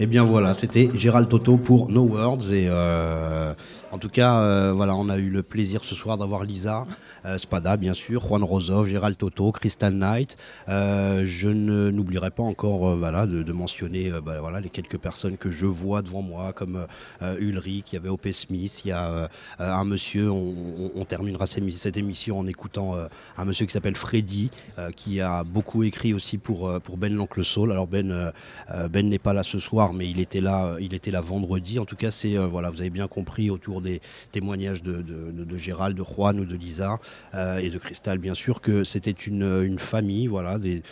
Eh bien voilà, c'était Gérald Toto pour No Words et euh, en tout cas euh, voilà, on a eu le plaisir ce soir d'avoir Lisa, euh, Spada bien sûr, Juan Rosov, Gérald Toto, Crystal Knight. Je n'oublierai pas encore voilà de, mentionner bah, les quelques personnes que je vois devant moi comme Ulrich, il y avait O.P. Smith, il y a un monsieur, on, terminera cette émi- cette émission en écoutant un monsieur qui s'appelle Freddy, qui a beaucoup écrit aussi pour, pour Ben l'Oncle. Alors Ben, Ben n'est pas là ce soir, mais il était là, il était là vendredi. En tout cas, c'est euh, voilà, vous avez bien compris autour des témoignages de Gérald, de Juan ou de Lisa euh, et de Cristal, bien sûr, que c'était une, une famille, voilà, des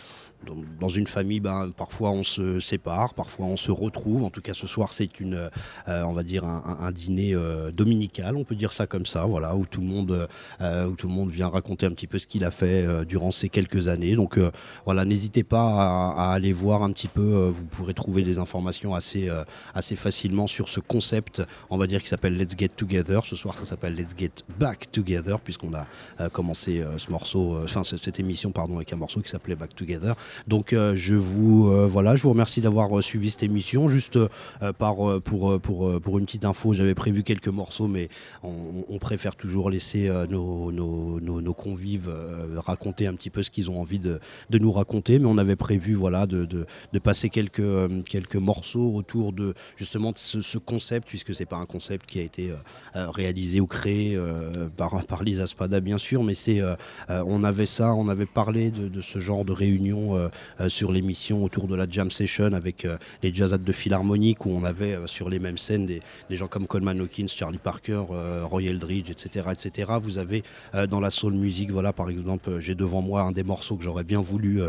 dans, une famille, ben, parfois on se sépare, parfois on se retrouve. En tout cas, ce soir, c'est une, euh, on va dire un, un- dîner euh, dominical, on peut dire ça comme ça, voilà, où tout le monde, euh, où tout le monde vient raconter un petit peu ce qu'il a fait euh, durant ces quelques années. Donc euh, voilà, n'hésitez pas à, à aller voir un petit peu. euh, vous pourrez trouver des informations assez, assez facilement sur ce concept, on va dire qui s'appelle Let's Get Together. Ce soir, ça s'appelle Let's Get Back Together, puisqu'on a commencé ce morceau, enfin ce- cette émission, pardon, avec un morceau qui s'appelait Back Together. Donc euh, je vous, euh, voilà, je vous remercie d'avoir euh, suivi cette émission. Juste par, pour, pour, pour une petite info, j'avais prévu quelques morceaux, mais on, préfère toujours laisser nos, nos, nos- convives raconter un petit peu ce qu'ils ont envie de, de nous raconter. Mais on avait prévu voilà, de, de, de passer quelques, quelques morceaux autour de justement ce, ce concept, puisque c'est pas un concept qui a été réalisé ou créé par, par Lisa Spada, bien sûr, mais c'est on avait ça, on avait parlé de, de ce genre de réunion euh, euh, sur l'émission autour de la jam session avec euh, les jazzades de Philharmonique où on avait sur les mêmes scènes des, gens comme Coleman Hawkins, Charlie Parker, Roy Eldridge, etc., etc. Vous avez dans la soul music, voilà par exemple, j'ai devant moi un des morceaux que j'aurais bien voulu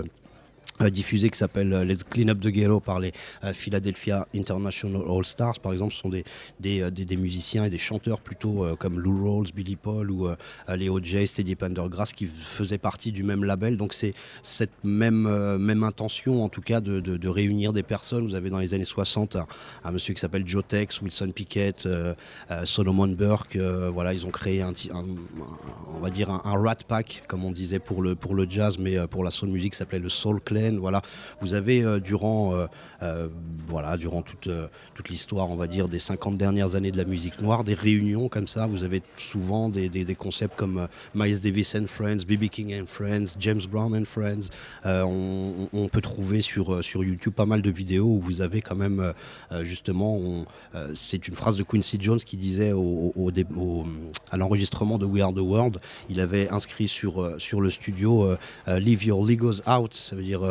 diffusé qui s'appelle euh, Let's Clean Up the Ghetto par les euh, Philadelphia International All Stars par exemple. Ce sont des, des, euh, des, musiciens et des chanteurs plutôt euh, comme Lou Rawls, Billy Paul ou euh, les O.J., Steady Pendergrass qui faisaient partie du même label. Donc c'est cette même, euh, même intention en tout cas de, de, réunir des personnes. Vous avez dans les années 60 un, monsieur qui s'appelle Joe Tex, Wilson Pickett euh, euh, Solomon Burke euh, voilà ils ont créé un, on va dire un, rat pack comme on disait pour le, pour le jazz mais euh, pour la soul music s'appelait le Soul Voilà vous avez euh, durant euh, euh, voilà durant toute, toute l'histoire on va dire des 50 dernières années de la musique noire des réunions comme ça vous avez souvent des, des, concepts comme Miles Davis and Friends B.B. King and Friends James Brown and Friends on, peut trouver sur, sur YouTube pas mal de vidéos où vous avez quand même justement c'est une phrase de Quincy Jones qui disait au, au- au à l'enregistrement de We Are the World il avait inscrit sur, sur le studio Leave your legos out, ça veut dire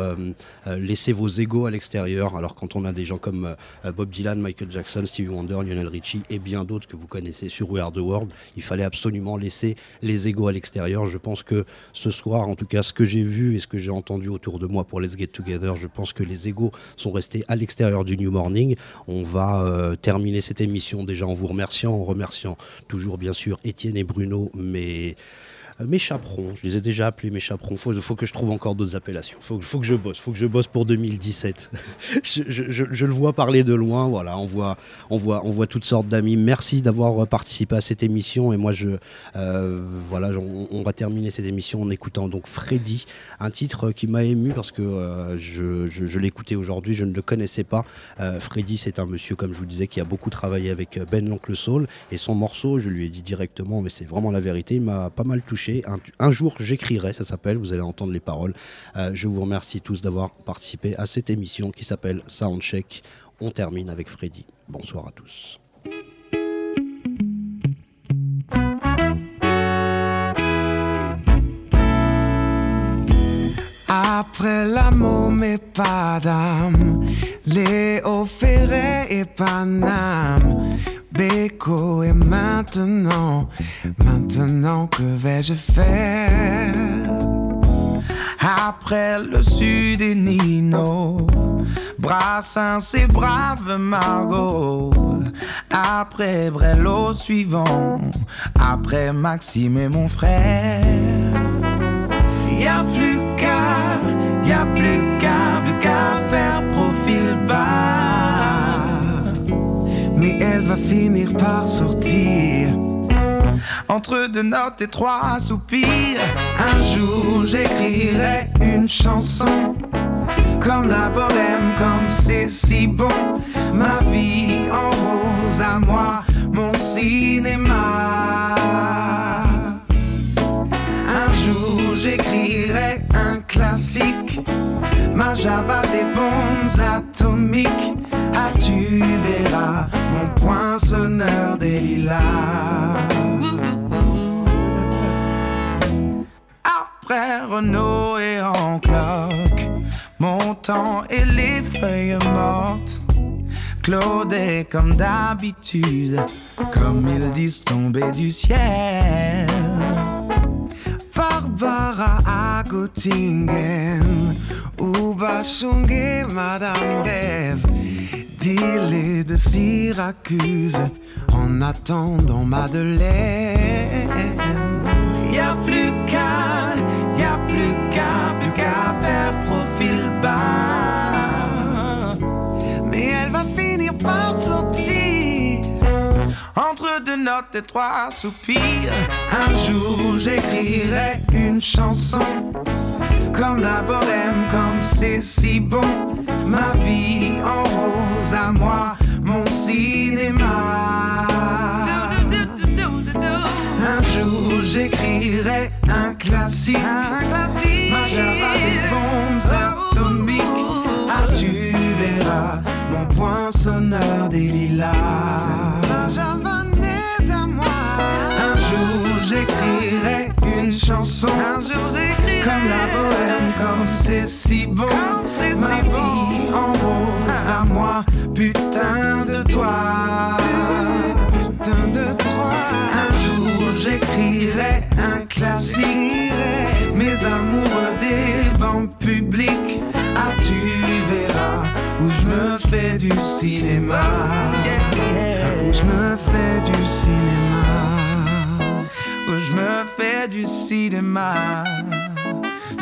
laissez vos égos à l'extérieur. Alors quand on a des gens comme euh, Bob Dylan, Michael Jackson, Stevie Wonder, Lionel Richie et bien d'autres que vous connaissez sur We Are the World, il fallait absolument laisser les égos à l'extérieur. Je pense que ce soir, en tout cas, ce que j'ai vu et ce que j'ai entendu autour de moi pour Let's Get Together, je pense que les égos sont restés à l'extérieur du New Morning. On va euh, terminer cette émission déjà en vous remerciant, en remerciant toujours bien sûr Étienne et Bruno, mais euh, mes chaperons, je les ai déjà appelés mes chaperons. Faut, faut que je trouve encore d'autres appellations. Faut, faut que je bosse. Faut que je bosse pour 2017. je, le vois parler de loin. Voilà, on voit, on voit, on voit toutes sortes d'amis. Merci d'avoir euh, participé à cette émission. Et moi, je, euh, voilà, on, va terminer cette émission en écoutant donc Freddy, un titre qui m'a ému parce que euh, je, l'écoutais aujourd'hui. Je ne le connaissais pas. Euh, Freddy, c'est un monsieur, comme je vous disais, qui a beaucoup travaillé avec euh, Ben l'oncle Soul. Et son morceau, je lui ai dit directement, mais c'est vraiment la vérité, il m'a pas mal touché. Un, jour, j'écrirai, ça s'appelle, vous allez entendre les paroles. Euh, je vous remercie tous d'avoir participé à cette émission qui s'appelle Soundcheck. On termine avec Freddy. Bonsoir à tous. Après l'amour, mais pas d'âme. Léo Ferré et Paname. Et maintenant, maintenant que vais-je faire? Après le sud et Nino, Brassens et Brave Margot. Après Brello suivant, après Maxime et mon frère. Y a plus qu'à, y a plus qu'à, plus qu'à faire profil bas. Mais elle va finir par sortir. Entre deux notes et trois soupirs, un jour j'écrirai une chanson comme la bohème, comme c'est si bon. Ma vie en rose à moi, mon cinéma. Un jour j'écrirai un classique, ma java des bombes atomiques. Ah, tu verras mon poinçonneur des lilas. Après Renault et en cloque, mon temps et les feuilles mortes. Claude comme d'habitude, comme ils disent tomber du ciel. Barbara à Göttingen, ou Bachungue, Madame Rêve, Dile de Syracuse, en attendant Madeleine. Y a plus qu'à, y a plus qu'à, plus qu'à faire profil bas. Mais elle va finir par sortir entre deux notes et trois soupirs. Un jour j'écrirai une chanson comme la bohème, comme c'est si bon. Ma vie en rose à moi, mon cinéma. Un jour j'écrirai un classique, ma java des bombes atomiques. Ah, tu verras mon poinçonneur des lilas. Un jour j'écrirai une chanson, comme la bohème, comme c'est si bon. Ma vie en rose à moi, putain de toi. Putain de toi. Un jour j'écrirai un classique. Mes amoureux des bancs publics. Ah, tu verras où je me fais du cinéma. Où je me fais du cinéma. Où je me fais du cinéma.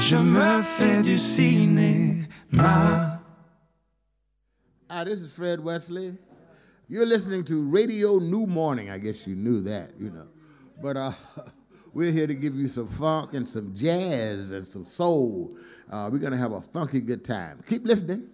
Je me fais du cinéma. Hi, this is Fred Wesley. You're listening to Radio New Morning. I guess you knew that, you know. But uh, we're here to give you some funk and some jazz and some soul. Uh, we're going to have a funky good time. Keep listening.